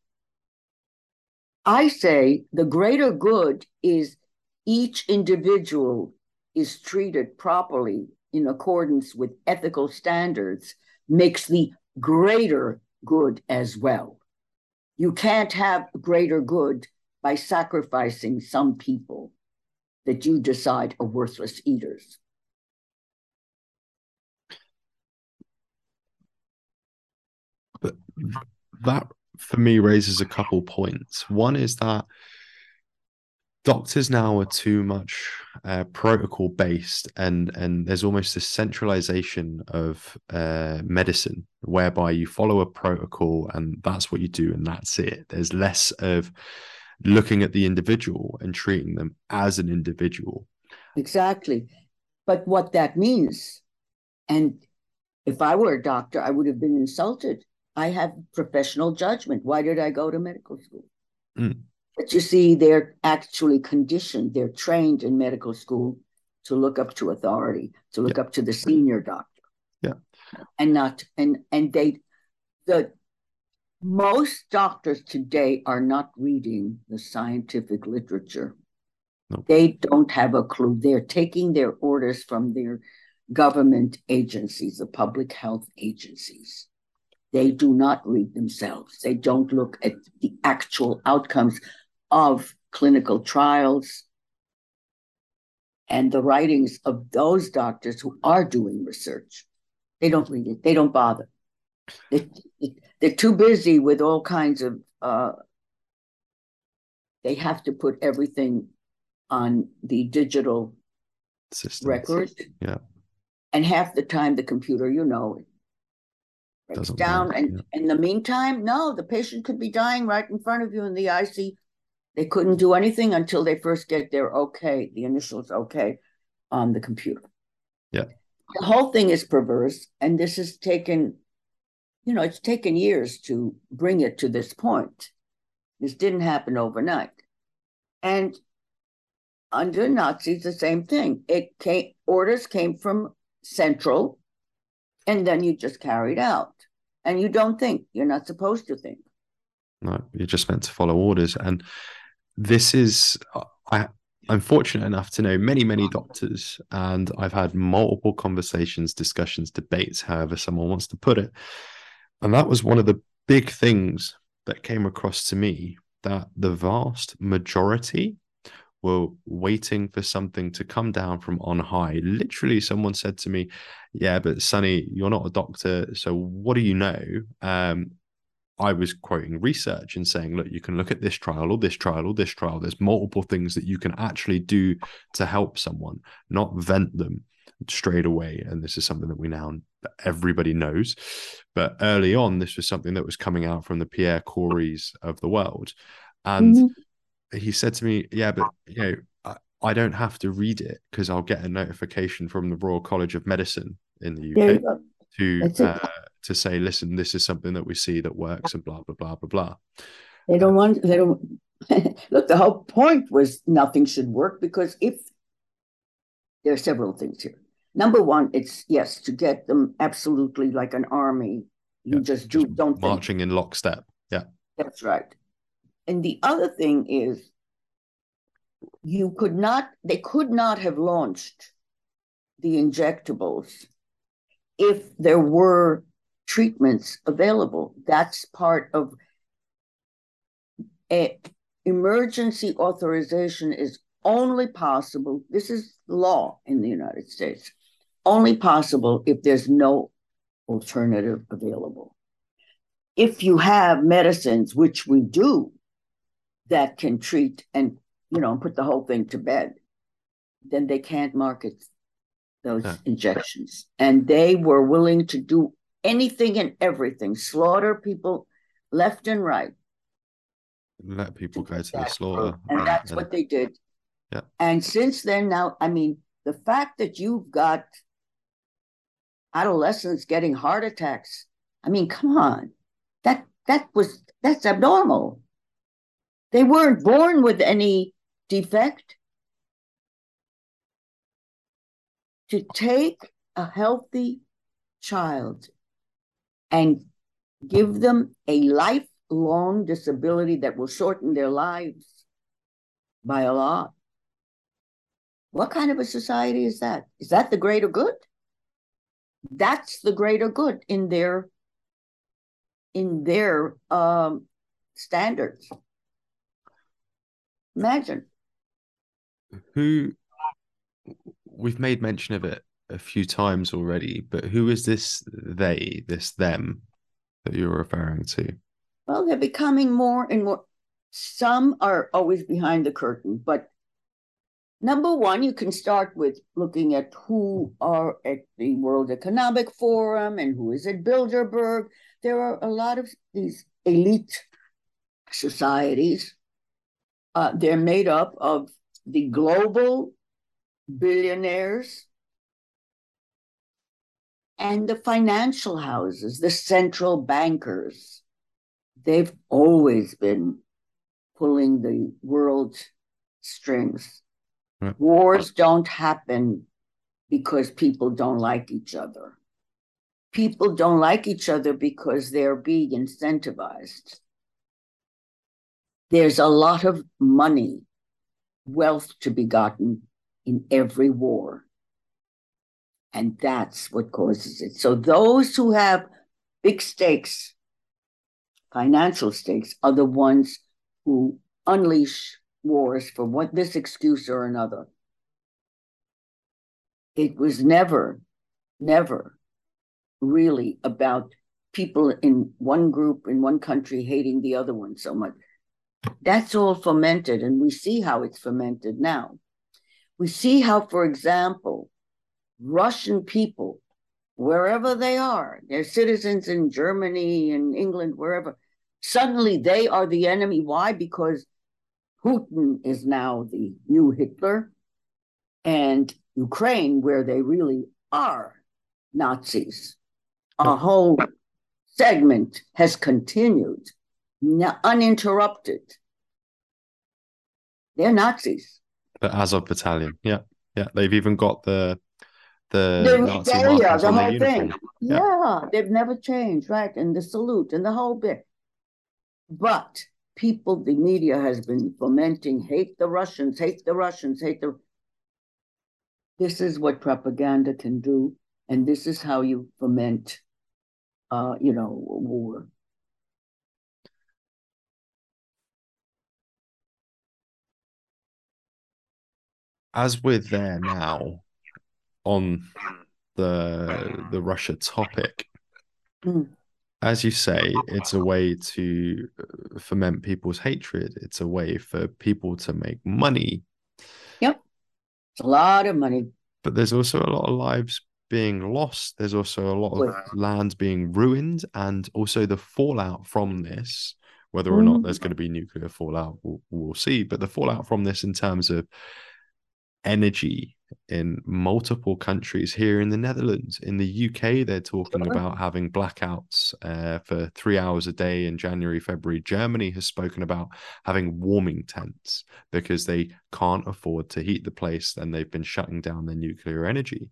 I say the greater good is each individual is treated properly in accordance with ethical standards, makes the greater good as well. You can't have greater good by sacrificing some people that you decide are worthless eaters. But that for me raises a couple points. One is that doctors now are too much uh, protocol based and and there's almost a centralization of uh, medicine whereby you follow a protocol and that's what you do and that's it. There's less of looking at the individual and treating them as an individual. Exactly. But what that means and if i were a doctor i would have been insulted. I have professional judgment. Why did i go to medical school? Mm. But you see, they're actually conditioned, they're trained in medical school to look up to authority, to look yeah. up to the senior doctor. Yeah. And not and and they the most doctors today are not reading the scientific literature. No. They don't have a clue. They're taking their orders from their government agencies, the public health agencies. They do not read themselves. They don't look at the actual outcomes of clinical trials and the writings of those doctors who are doing research. They don't read it, they don't bother. They, they're too busy with all kinds of, uh, they have to put everything on the digital Systems. record. Yeah. And half the time, the computer, you know, breaks Doesn't down. Work, and yeah. in the meantime, no, the patient could be dying right in front of you in the IC they couldn't do anything until they first get their okay, the initials okay on the computer. Yeah. The whole thing is perverse. And this has taken, you know, it's taken years to bring it to this point. This didn't happen overnight. And under Nazis, the same thing. It came orders came from central, and then you just carried out. And you don't think. You're not supposed to think. No, you're just meant to follow orders. And this is I I'm fortunate enough to know many, many doctors, and I've had multiple conversations, discussions, debates, however someone wants to put it. And that was one of the big things that came across to me that the vast majority were waiting for something to come down from on high. Literally, someone said to me, Yeah, but Sonny, you're not a doctor. So what do you know? Um, I was quoting research and saying, look, you can look at this trial or this trial or this trial. There's multiple things that you can actually do to help someone, not vent them straight away. And this is something that we now everybody knows. But early on, this was something that was coming out from the Pierre Korys of the world. And mm-hmm. he said to me, Yeah, but you know, I, I don't have to read it because I'll get a notification from the Royal College of Medicine in the UK to uh, to say, listen, this is something that we see that works and blah, blah, blah, blah, blah. They don't want, they don't, look, the whole point was nothing should work because if there are several things here. Number one, it's yes, to get them absolutely like an army. You yeah, just do, just don't marching think. in lockstep. Yeah. That's right. And the other thing is you could not, they could not have launched the injectables if there were treatments available. That's part of a emergency authorization is only possible. This is law in the United States. Only possible if there's no alternative available. If you have medicines, which we do, that can treat and you know put the whole thing to bed, then they can't market those yeah. injections. And they were willing to do anything and everything, slaughter people left and right. Let people go to the slaughter. And that's what they did. Yeah. And since then, now, I mean, the fact that you've got adolescents getting heart attacks, I mean, come on. That that was that's abnormal. They weren't born with any defect. To take a healthy child and give them a lifelong disability that will shorten their lives by a lot. What kind of a society is that? Is that the greater good? That's the greater good in their in their um, standards. Imagine. Who we've made mention of it a few times already, but who is this they, this them that you're referring to? Well, they're becoming more and more. Some are always behind the curtain, but number one, you can start with looking at who are at the World Economic Forum and who is at Bilderberg. There are a lot of these elite societies. Uh, they're made up of the global billionaires and the financial houses, the central bankers. They've always been pulling the world strings. Right. Wars don't happen because people don't like each other. People don't like each other because they're being incentivized. There's a lot of money, wealth to be gotten in every war. And that's what causes it. So those who have big stakes, financial stakes, are the ones who unleash wars for what this excuse or another. It was never, never really about people in one group in one country hating the other one so much. That's all fermented, and we see how it's fermented now. We see how, for example, Russian people, wherever they are, they're citizens in Germany and England, wherever, suddenly they are the enemy. Why? Because Putin is now the new Hitler, and Ukraine, where they really are Nazis. A whole segment has continued uninterrupted. They're Nazis. The Azov battalion, yeah, yeah. They've even got the the, the Nazi yeah, the whole thing. Yeah. yeah, they've never changed, right? And the salute and the whole bit. But people, the media has been fomenting hate the Russians, hate the Russians, hate the. This is what propaganda can do, and this is how you foment, uh, you know, war. as we're there now on the the Russia topic, mm. as you say, it's a way to uh, foment people's hatred. It's a way for people to make money. Yep, it's a lot of money. But there's also a lot of lives being lost. There's also a lot of land being ruined, and also the fallout from this. Whether or not there's mm. going to be nuclear fallout, we'll, we'll see. But the fallout from this, in terms of energy in multiple countries here in the Netherlands. In the UK, they're talking about having blackouts uh, for three hours a day in January, February. Germany has spoken about having warming tents because they can't afford to heat the place and they've been shutting down their nuclear energy.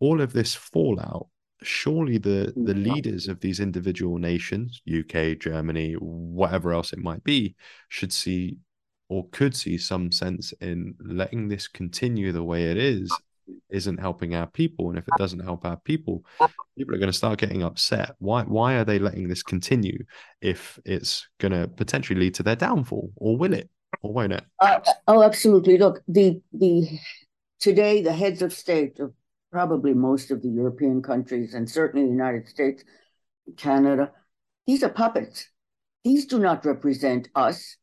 All of this fallout surely the the leaders of these individual nations uk germany whatever else it might be should see or could see some sense in letting this continue the way it is isn't helping our people and if it doesn't help our people people are going to start getting upset. Why why are they letting this continue if it's going to potentially lead to their downfall or will it or won't it? Uh, oh absolutely. Look the the today the heads of state of probably most of the european countries and certainly the united states canada these are puppets. These do not represent us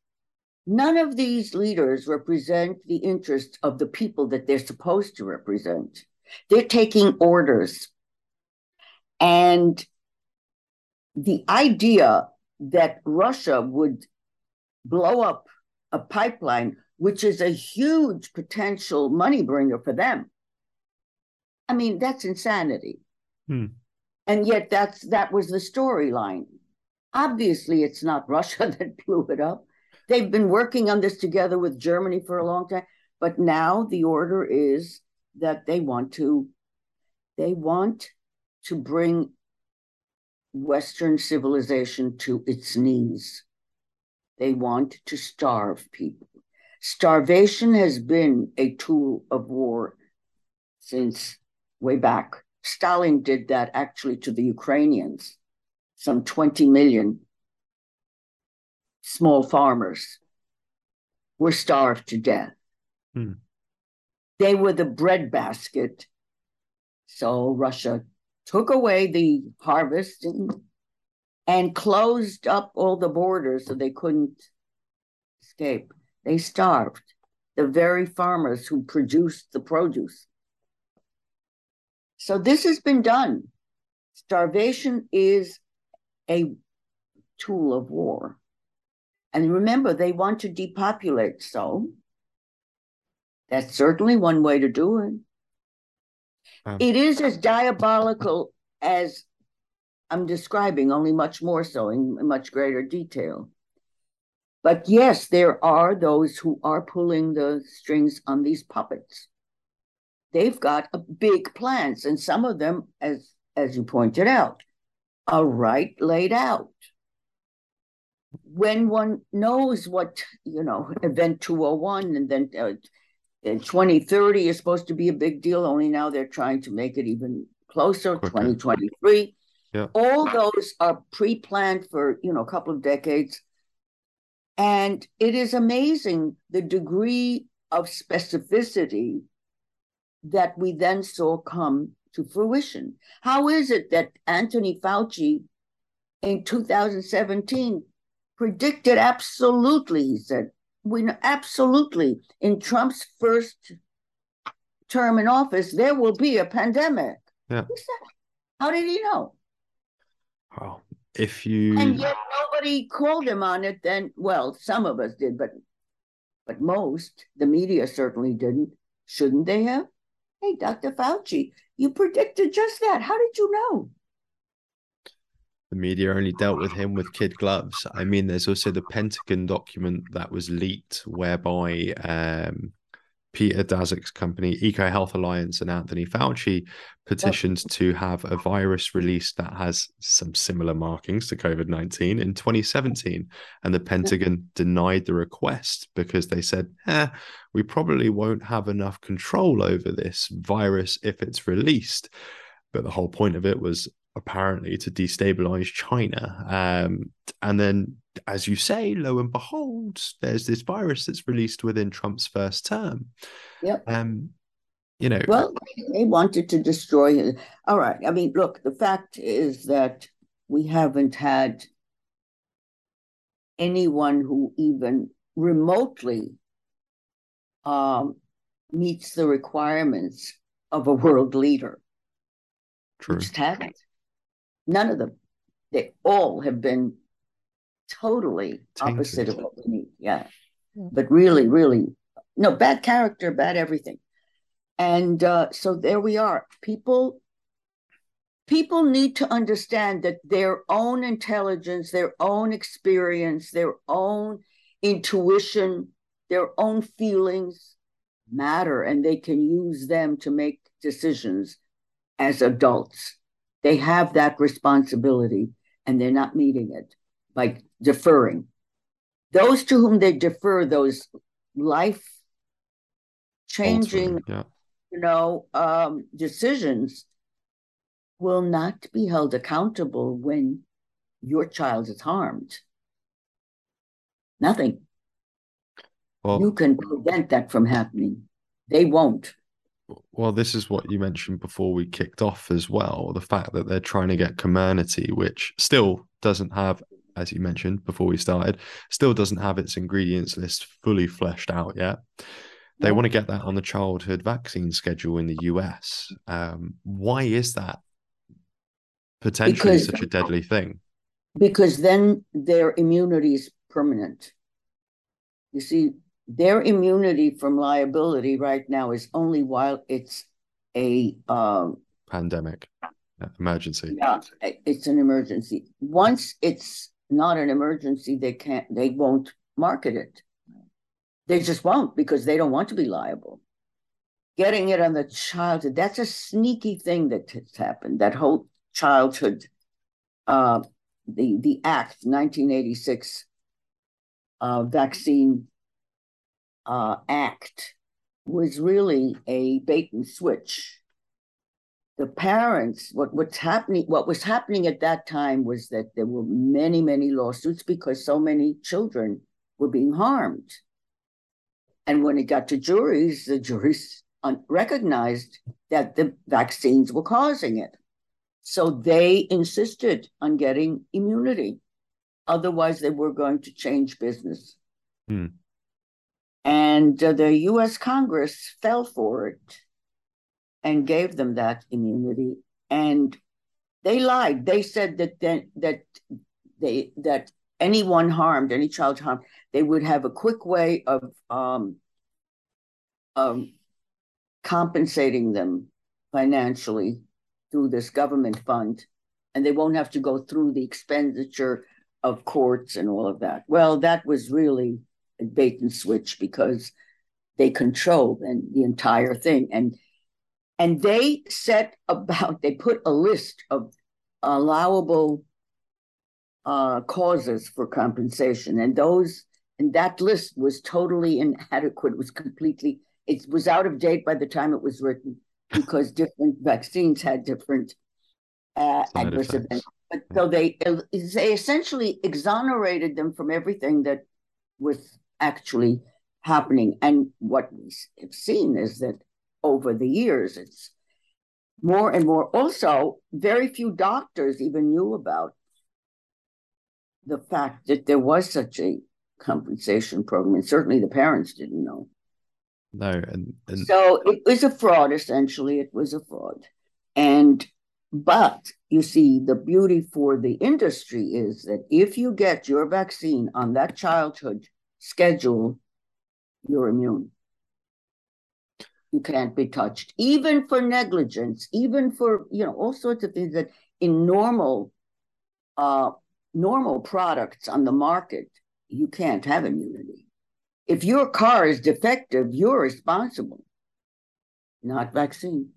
None of these leaders represent the interests of the people that they're supposed to represent. They're taking orders. And the idea that Russia would blow up a pipeline, which is a huge potential money bringer for them. I mean, that's insanity. Hmm. And yet that's that was the storyline. Obviously, it's not Russia that blew it up. They've been working on this together with Germany for a long time, but now the order is that they want to they want to bring Western civilization to its knees. They want to starve people. Starvation has been a tool of war since way back. Stalin did that actually to the Ukrainians, some 20 million small farmers were starved to death. Hmm. They were the breadbasket. So Russia took away the harvesting and closed up all the borders so they couldn't escape. They starved the very farmers who produced the produce. So this has been done. Starvation is a tool of war. And remember, they want to depopulate. So that's certainly one way to do it. Um, it is as diabolical as I'm describing, only much more so in much greater detail. But yes, there are those who are pulling the strings on these puppets. They've got big plans, and some of them, as as you pointed out, are right laid out when one knows what you know event 201 and then uh, 2030 is supposed to be a big deal only now they're trying to make it even closer Quicker. 2023 yeah. all those are pre-planned for you know a couple of decades and it is amazing the degree of specificity that we then saw come to fruition how is it that anthony fauci in 2017 predicted absolutely, he said. We know absolutely in Trump's first term in office, there will be a pandemic. Yeah. How did he know? Well, if you and yet nobody called him on it, then well, some of us did, but but most, the media certainly didn't. Shouldn't they have? Hey, Dr. Fauci, you predicted just that. How did you know? The media only dealt with him with kid gloves. I mean, there's also the Pentagon document that was leaked, whereby um, Peter Daszak's company, Eco Health Alliance, and Anthony Fauci petitioned to have a virus released that has some similar markings to COVID 19 in 2017. And the Pentagon denied the request because they said, eh, we probably won't have enough control over this virus if it's released. But the whole point of it was apparently to destabilize China. Um, and then, as you say, lo and behold, there's this virus that's released within Trump's first term. Yep. Um, you know, well, they wanted to destroy it. All right. I mean, look, the fact is that we haven't had anyone who even remotely um, meets the requirements of a world leader. True. Just haven't. None of them. They all have been totally Tainted. opposite of what we need. Yeah. yeah. But really, really, no, bad character, bad everything. And uh, so there we are. People people need to understand that their own intelligence, their own experience, their own intuition, their own feelings matter and they can use them to make decisions as adults. They have that responsibility and they're not meeting it by deferring. Those to whom they defer those life changing, yeah. you know, um, decisions will not be held accountable when your child is harmed. Nothing. Well, you can prevent that from happening. They won't well, this is what you mentioned before we kicked off as well. The fact that they're trying to get Comirnaty, which still doesn't have, as you mentioned before we started, still doesn't have its ingredients list fully fleshed out yet. They want to get that on the childhood vaccine schedule in the US. Um, why is that potentially because, such a deadly thing? Because then their immunity is permanent. You see, their immunity from liability right now is only while it's a um, pandemic emergency. Yeah, it's an emergency. Once it's not an emergency, they can't. They won't market it. They just won't because they don't want to be liable. Getting it on the childhood, that's a sneaky thing that has happened. That whole childhood uh, the the Act 1986 uh, Vaccine uh, Act was really a bait and switch. The parents, what what's happening, what was happening at that time was that there were many, many lawsuits because so many children were being harmed. And when it got to juries, the juries recognized that the vaccines were causing it. So they insisted on getting immunity. Otherwise, they were going to change business. Hmm. And uh, the US Congress fell for it and gave them that immunity. And they lied. They said that then that they that anyone harmed, any child harmed, they would have a quick way of um, um, compensating them financially through this government fund, and they won't have to go through the expenditure of courts and all of that. Well, that was really bait and switch because they control and the entire thing. And and they set about they put a list of allowable uh, causes for compensation, and those and that list was totally inadequate. It was completely it was out of date by the time it was written because different vaccines had different uh, adverse effects. events. But, so they they essentially exonerated them from everything that was actually happening. And what we have seen is that over the years, it's more and more. Also, very few doctors even knew about the fact that there was such a compensation program, and certainly the parents didn't know. No, and, and... so it was a fraud. Essentially, it was a fraud, and but you see, the beauty for the industry is that if you get your vaccine on that childhood schedule, you're immune. You can't be touched, even for negligence, even for you know all sorts of things that in normal, uh, normal products on the market you can't have immunity. If your car is defective, you're responsible, not vaccine.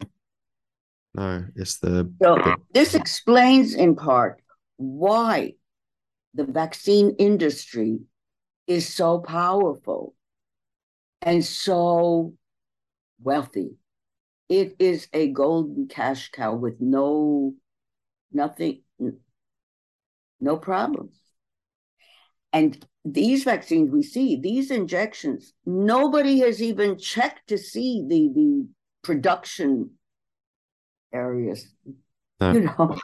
No, it's the. So the... this explains in part why the vaccine industry is so powerful and so wealthy. It is a golden cash cow with no, nothing, no problems. And these vaccines we see, these injections, nobody has even checked to see the, the production areas. No. You know,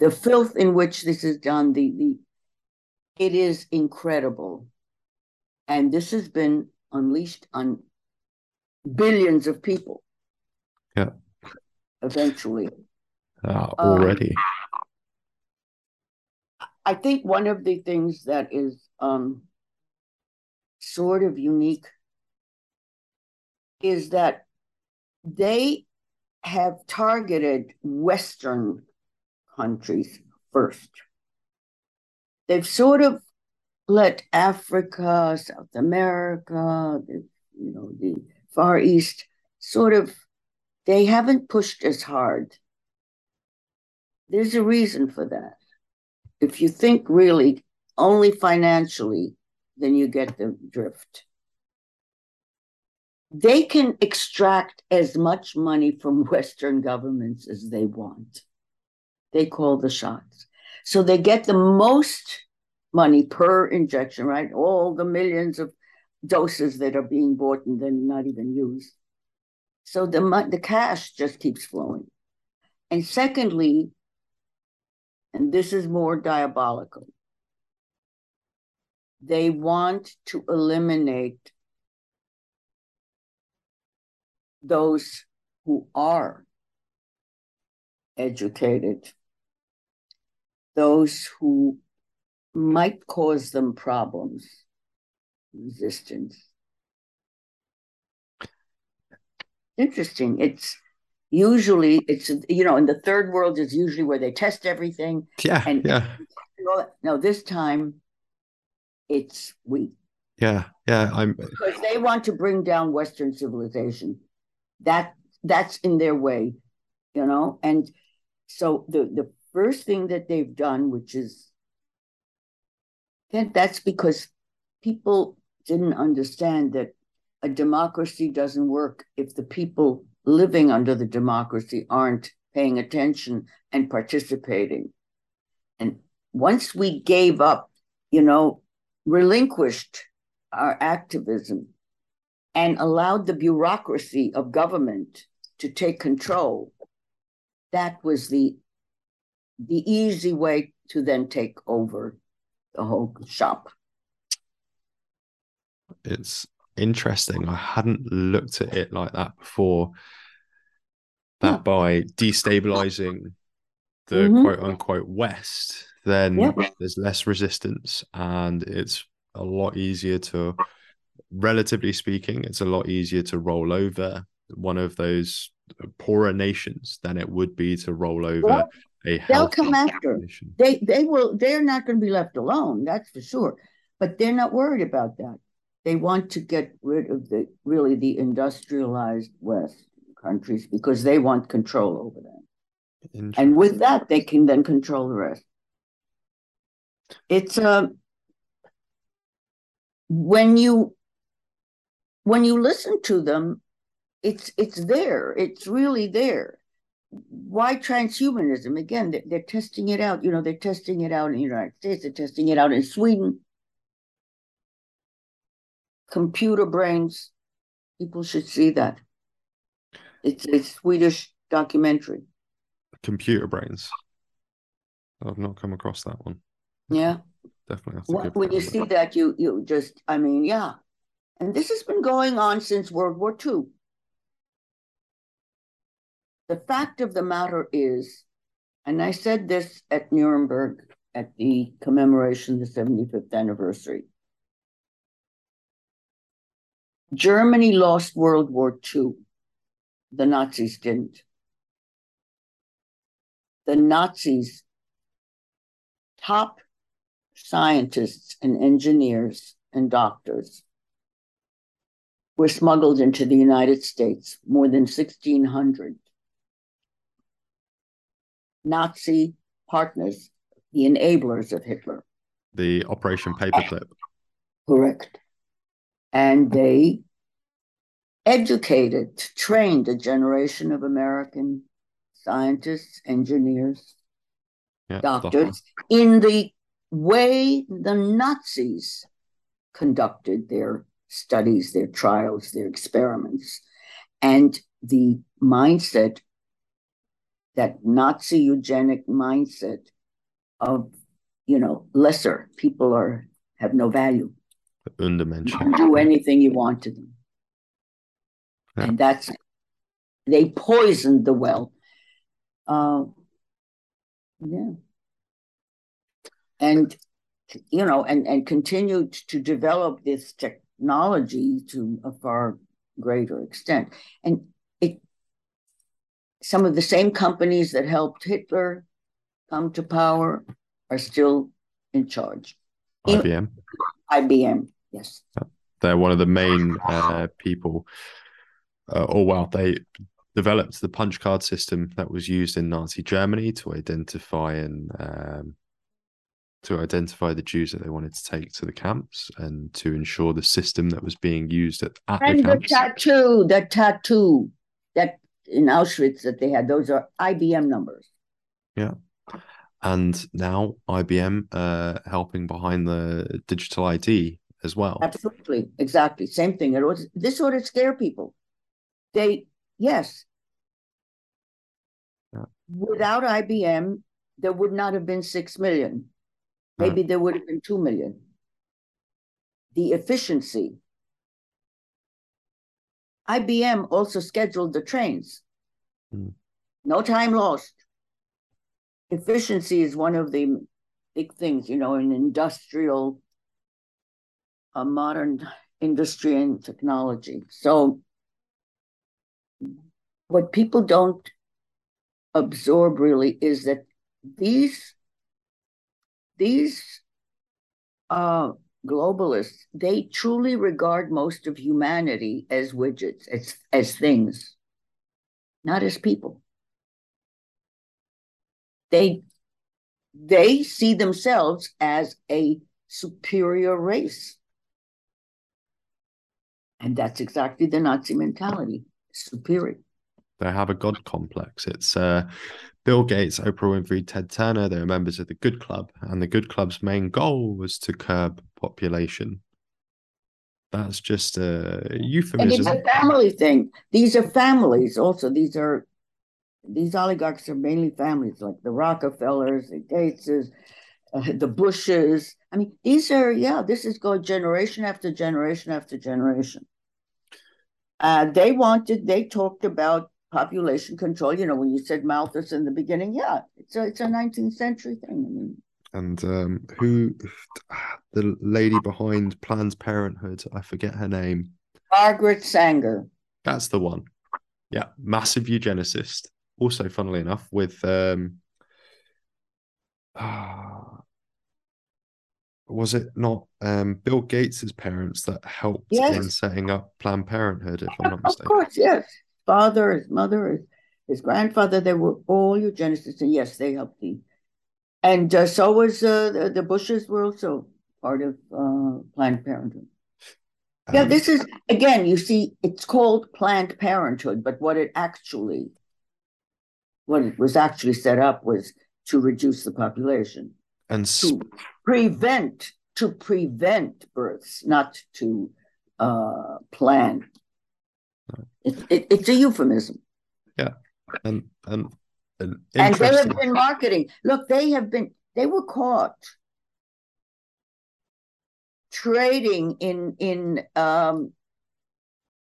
the filth in which this is done, the, the it is incredible. And this has been unleashed on billions of people. Yeah. Eventually. Uh, already. Um, I think one of the things that is um, sort of unique is that they have targeted Western countries first. They've sort of let Africa, South America, the, you know, the Far East, sort of, they haven't pushed as hard. There's a reason for that. If you think really only financially, then you get the drift. They can extract as much money from Western governments as they want. They call the shots. So they get the most money per injection, right? All the millions of doses that are being bought and then not even used. So the the cash just keeps flowing. And secondly, and this is more diabolical, they want to eliminate those who are educated those who might cause them problems, resistance. Interesting. It's usually it's you know in the third world is usually where they test everything. Yeah, and yeah. No, this time it's we. Yeah, yeah. I'm because they want to bring down Western civilization. That that's in their way, you know, and so the the first thing that they've done, which is that's because people didn't understand that a democracy doesn't work if the people living under the democracy aren't paying attention and participating. And once we gave up, you know, relinquished our activism and allowed the bureaucracy of government to take control, that was the the easy way to then take over the whole shop. It's interesting. I hadn't looked at it like that before. That yeah. by destabilizing the mm-hmm. quote unquote West, then yeah. there's less resistance and it's a lot easier to, relatively speaking, it's a lot easier to roll over one of those poorer nations than it would be to roll over well, they'll come after. they they will they're not going to be left alone that's for sure but they're not worried about that. They want to get rid of the really the industrialized west countries because they want control over them. And with that they can then control the rest. It's uh, when you when you listen to them it's it's there it's really there why transhumanism? Again they're, they're testing it out you know they're testing it out in the united states they're testing it out in sweden. Computer brains people should see that. It's a swedish documentary. Computer brains. I've not come across that one. Yeah. Definitely when, when you see that you you just i mean yeah. And this has been going on since world war ii the fact of the matter is, and I said this at Nuremberg at the commemoration, of the 75th anniversary. Germany lost World War II. The Nazis didn't. The Nazis, top scientists and engineers and doctors, were smuggled into the United States, more than 1,600 Nazi partners, the enablers of Hitler. The Operation Paperclip. Correct. And they educated, trained a generation of American scientists, engineers, yeah, doctors in the way the Nazis conducted their studies, their trials, their experiments. And the mindset that Nazi eugenic mindset of, you know, lesser people are have no value. Undimensional. Do anything you want to them. Yeah. And that's they poisoned the well. Uh, yeah. And you know, and, and continued to develop this technology to a far greater extent. And some of the same companies that helped Hitler come to power are still in charge. IBM. IBM, yes. They're one of the main uh, people. Uh, oh wow, they developed the punch card system that was used in Nazi Germany to identify and um, to identify the Jews that they wanted to take to the camps and to ensure the system that was being used at, at and the camps. the tattoo, the tattoo that in Auschwitz that they had. Those are IBM numbers. Yeah. And now IBM uh, helping behind the digital ID as well. Absolutely. Exactly. Same thing. It was this sort of scare people. They yes. Yeah. Without IBM, there would not have been six million. Maybe there would have been two million. The efficiency IBM also scheduled the trains. Mm. No time lost. Efficiency is one of the big things, you know, in industrial, a modern industry and technology. So, what people don't absorb really is that these these uh, globalists, they truly regard most of humanity as widgets, as, as things, not as people. They they see themselves as a superior race. And that's exactly the Nazi mentality superior. They have a God complex. It's uh, Bill Gates, Oprah Winfrey, Ted Turner. They were members of the Good Club, and the Good Club's main goal was to curb population. That's just a euphemism. And it's a family thing. These are families. Also, these are these oligarchs are mainly families, like the Rockefellers, the Gateses, uh, the Bushes. I mean, these are yeah. This is going generation after generation after generation. Uh, they wanted. They talked about population control. You know, when you said Malthus in the beginning, yeah, it's a it's a 19th century thing. I mean, and um, who the lady behind Planned Parenthood? I forget her name. Margaret Sanger. That's the one. Yeah, massive eugenicist. Also, funnily enough, with um, uh, was it not um, Bill Gates's parents that helped yes. in setting up Planned Parenthood? If I'm not mistaken. Of course, yes. Father, his mother, his, his grandfather, they were all eugenicists, and yes, they helped the. And uh, so was uh, the, the Bushes were also part of uh, Planned Parenthood. Um, yeah, this is again. You see, it's called Planned Parenthood, but what it actually, what it was actually set up was to reduce the population and to prevent to prevent births, not to uh, plan. It, it, it's a euphemism. Yeah, and and and, and they have been marketing. Look, they have been. They were caught trading in in um,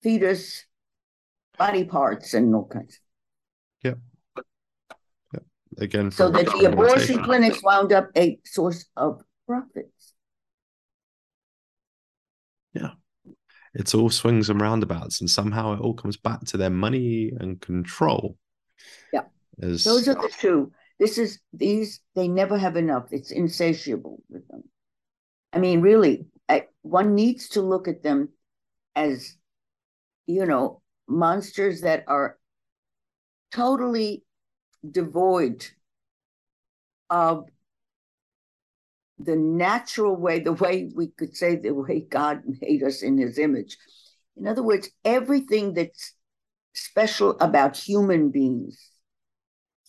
fetus body parts and all kinds. Yeah. Yeah. Again, so that the abortion clinics wound up a source of profits. Yeah. It's all swings and roundabouts, and somehow it all comes back to their money and control. Yeah. As... Those are the two. This is these, they never have enough. It's insatiable with them. I mean, really, I, one needs to look at them as, you know, monsters that are totally devoid of the natural way, the way we could say the way God made us in his image. In other words, everything that's special about human beings,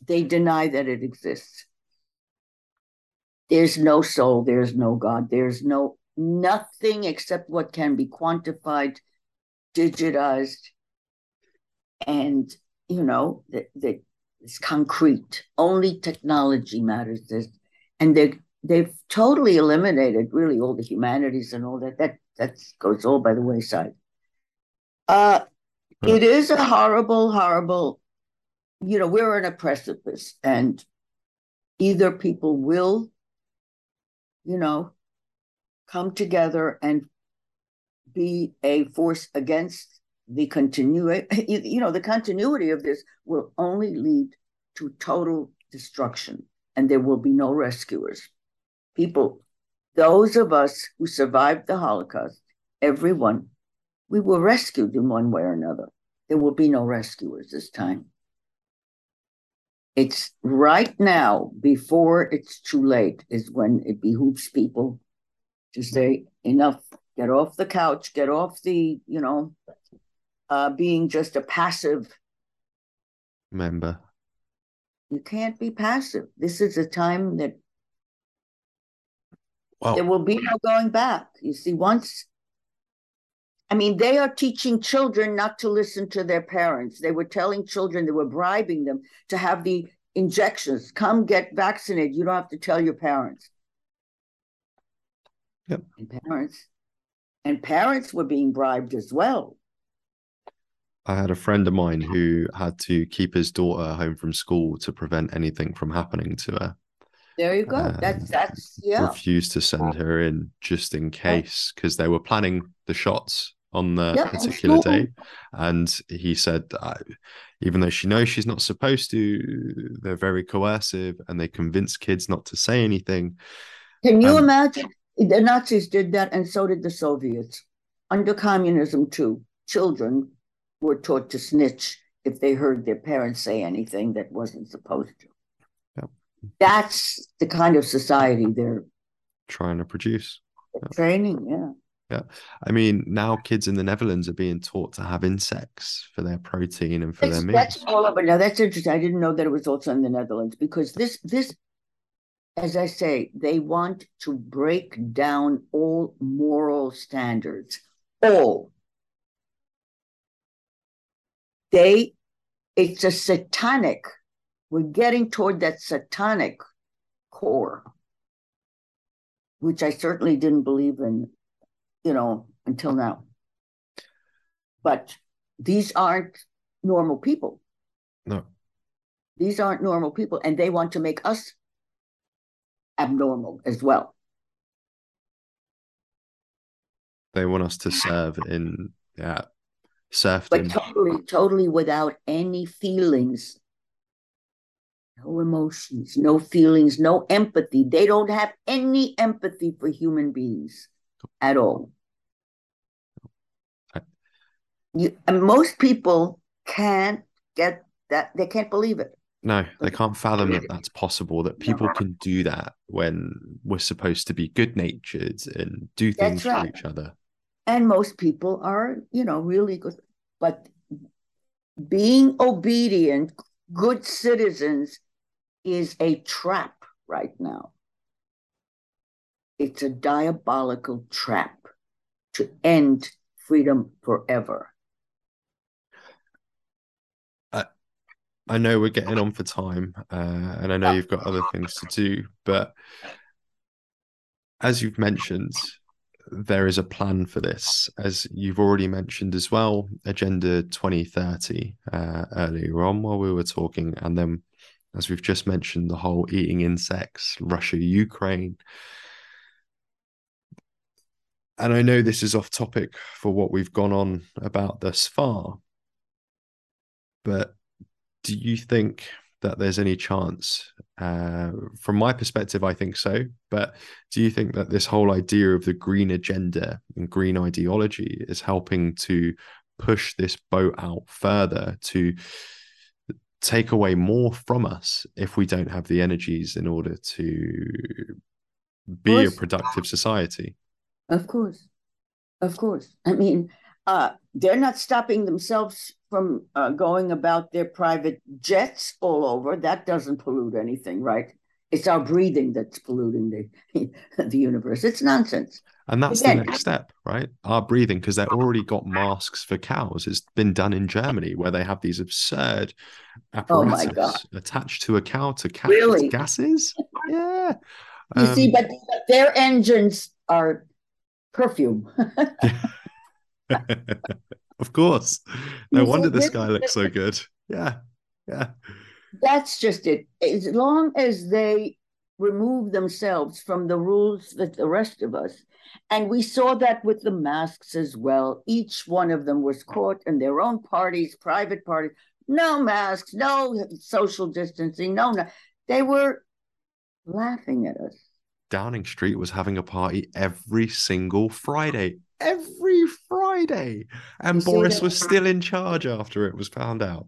they deny that it exists. There's no soul, there's no God, there's no nothing except what can be quantified, digitized, and you know that that is concrete. Only technology matters. This, and they they've totally eliminated really all the humanities and all that. That that goes all by the wayside. Uh, it is a horrible, horrible. You know, we're on a precipice, and either people will, you know, come together and be a force against the continuity. You know, the continuity of this will only lead to total destruction, and there will be no rescuers people, those of us who survived the Holocaust, everyone, we were rescued in one way or another. There will be no rescuers this time. It's right now, before it's too late, is when it behooves people to say, enough, get off the couch, get off the, you know, uh, being just a passive member. You can't be passive. This is a time that Wow. There will be no going back. You see, once, I mean, they are teaching children not to listen to their parents. They were telling children, they were bribing them to have the injections. Come get vaccinated. You don't have to tell your parents. Yep. And parents, and parents were being bribed as well. I had a friend of mine who had to keep his daughter home from school to prevent anything from happening to her. There you go. Um, that's that's yeah. Refused to send her in just in case because they were planning the shots on the yep, particular day, and he said, uh, even though she knows she's not supposed to, they're very coercive and they convince kids not to say anything. Can you um, imagine? The Nazis did that, and so did the Soviets. Under communism, too, children were taught to snitch if they heard their parents say anything that wasn't supposed to. That's the kind of society they're trying to produce. Training, yeah. Yeah. I mean, now kids in the Netherlands are being taught to have insects for their protein and for their meat. That's all over. Now that's interesting. I didn't know that it was also in the Netherlands because this this as I say, they want to break down all moral standards. All. They it's a satanic. We're getting toward that satanic core, which I certainly didn't believe in you know, until now. But these aren't normal people. No. These aren't normal people, and they want to make us abnormal as well. They want us to serve in yeah, serfdom. But totally, totally without any feelings, no emotions, no feelings, no empathy. They don't have any empathy for human beings at all. You, and most people can't get that. They can't believe it. No, they can't fathom that that's possible. That people can do that when we're supposed to be good natured and do things right. for each other. And most people are, you know, really good. But being obedient, good citizens, is a trap right now. It's a diabolical trap to end freedom forever. I know we're getting on for time, uh, and I know you've got other things to do, but as you've mentioned, there is a plan for this, as you've already mentioned as well, Agenda 2030 uh, earlier on while we were talking, and then as we've just mentioned, the whole eating insects, Russia, Ukraine, and I know this is off topic for what we've gone on about thus far, but do you think that there's any chance? Uh, from my perspective, I think so. But do you think that this whole idea of the green agenda and green ideology is helping to push this boat out further to take away more from us if we don't have the energies in order to be a productive society? Of course. Of course. I mean, uh, they're not stopping themselves from uh, going about their private jets all over. That doesn't pollute anything, right? It's our breathing that's polluting the the universe. It's nonsense. And that's Again, the next step, right? Our breathing, because they've already got masks for cows. It's been done in Germany where they have these absurd oh apparatus oh attached to a cow to catch really? gases. Yeah. You um, see, but their engines are perfume. of course. No wonder this guy looks so good. Yeah. Yeah. That's just it. As long as they remove themselves from the rules that the rest of us, and we saw that with the masks as well. Each one of them was caught in their own parties, private parties. No masks, no social distancing, no, no. They were laughing at us. Downing Street was having a party every single Friday. Every Friday. And Boris was still in charge after it was found out.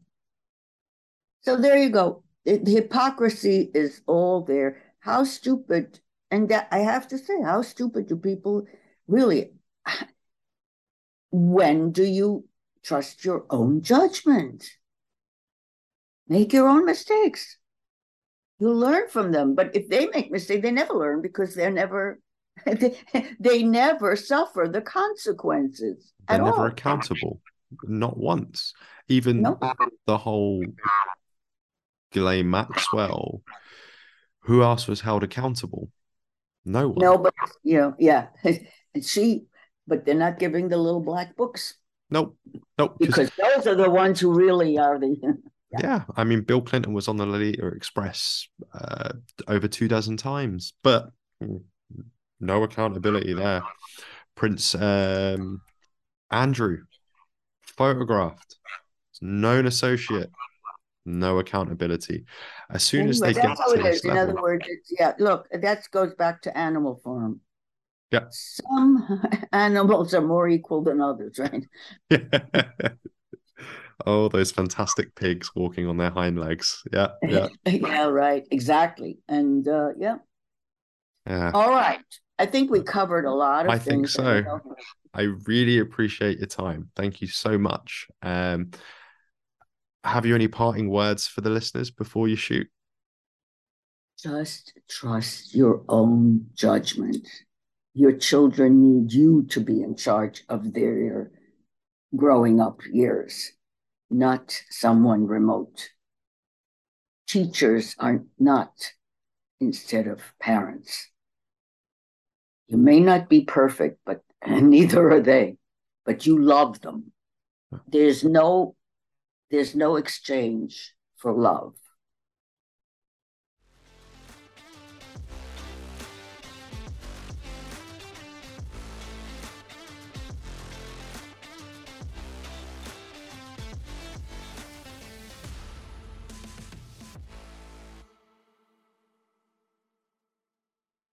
So there you go. The, the hypocrisy is all there. How stupid, and that I have to say, how stupid do people really? When do you trust your own judgment? Make your own mistakes you learn from them. But if they make mistakes, they never learn because they're never they, they never suffer the consequences. They're never all. accountable. Not once. Even nope. the whole Ghislaine Maxwell, who else was held accountable? No one. No, but you know, yeah. and she but they're not giving the little black books. Nope. Nope. Because those are the ones who really are the yeah. I mean, Bill Clinton was on the Lolita Express uh, over two dozen times, but no accountability there. Prince um, Andrew, photographed, known associate, no accountability. As soon as they get to this level, in other words, yeah. Look, that goes back to Animal Farm. Yeah. Some animals are more equal than others, right? Yeah. Oh, those fantastic pigs walking on their hind legs. Yeah, yeah. yeah, right. Exactly. And uh, yeah. Yeah. All right. I think we covered a lot of I think so. I really appreciate your time. Thank you so much. Um, have you any parting words for the listeners before you shoot? Just trust your own judgment. Your children need you to be in charge of their growing up years, not someone remote. Teachers are not instead of parents. You may not be perfect, but neither are they, but you love them. There's no there's no exchange for love.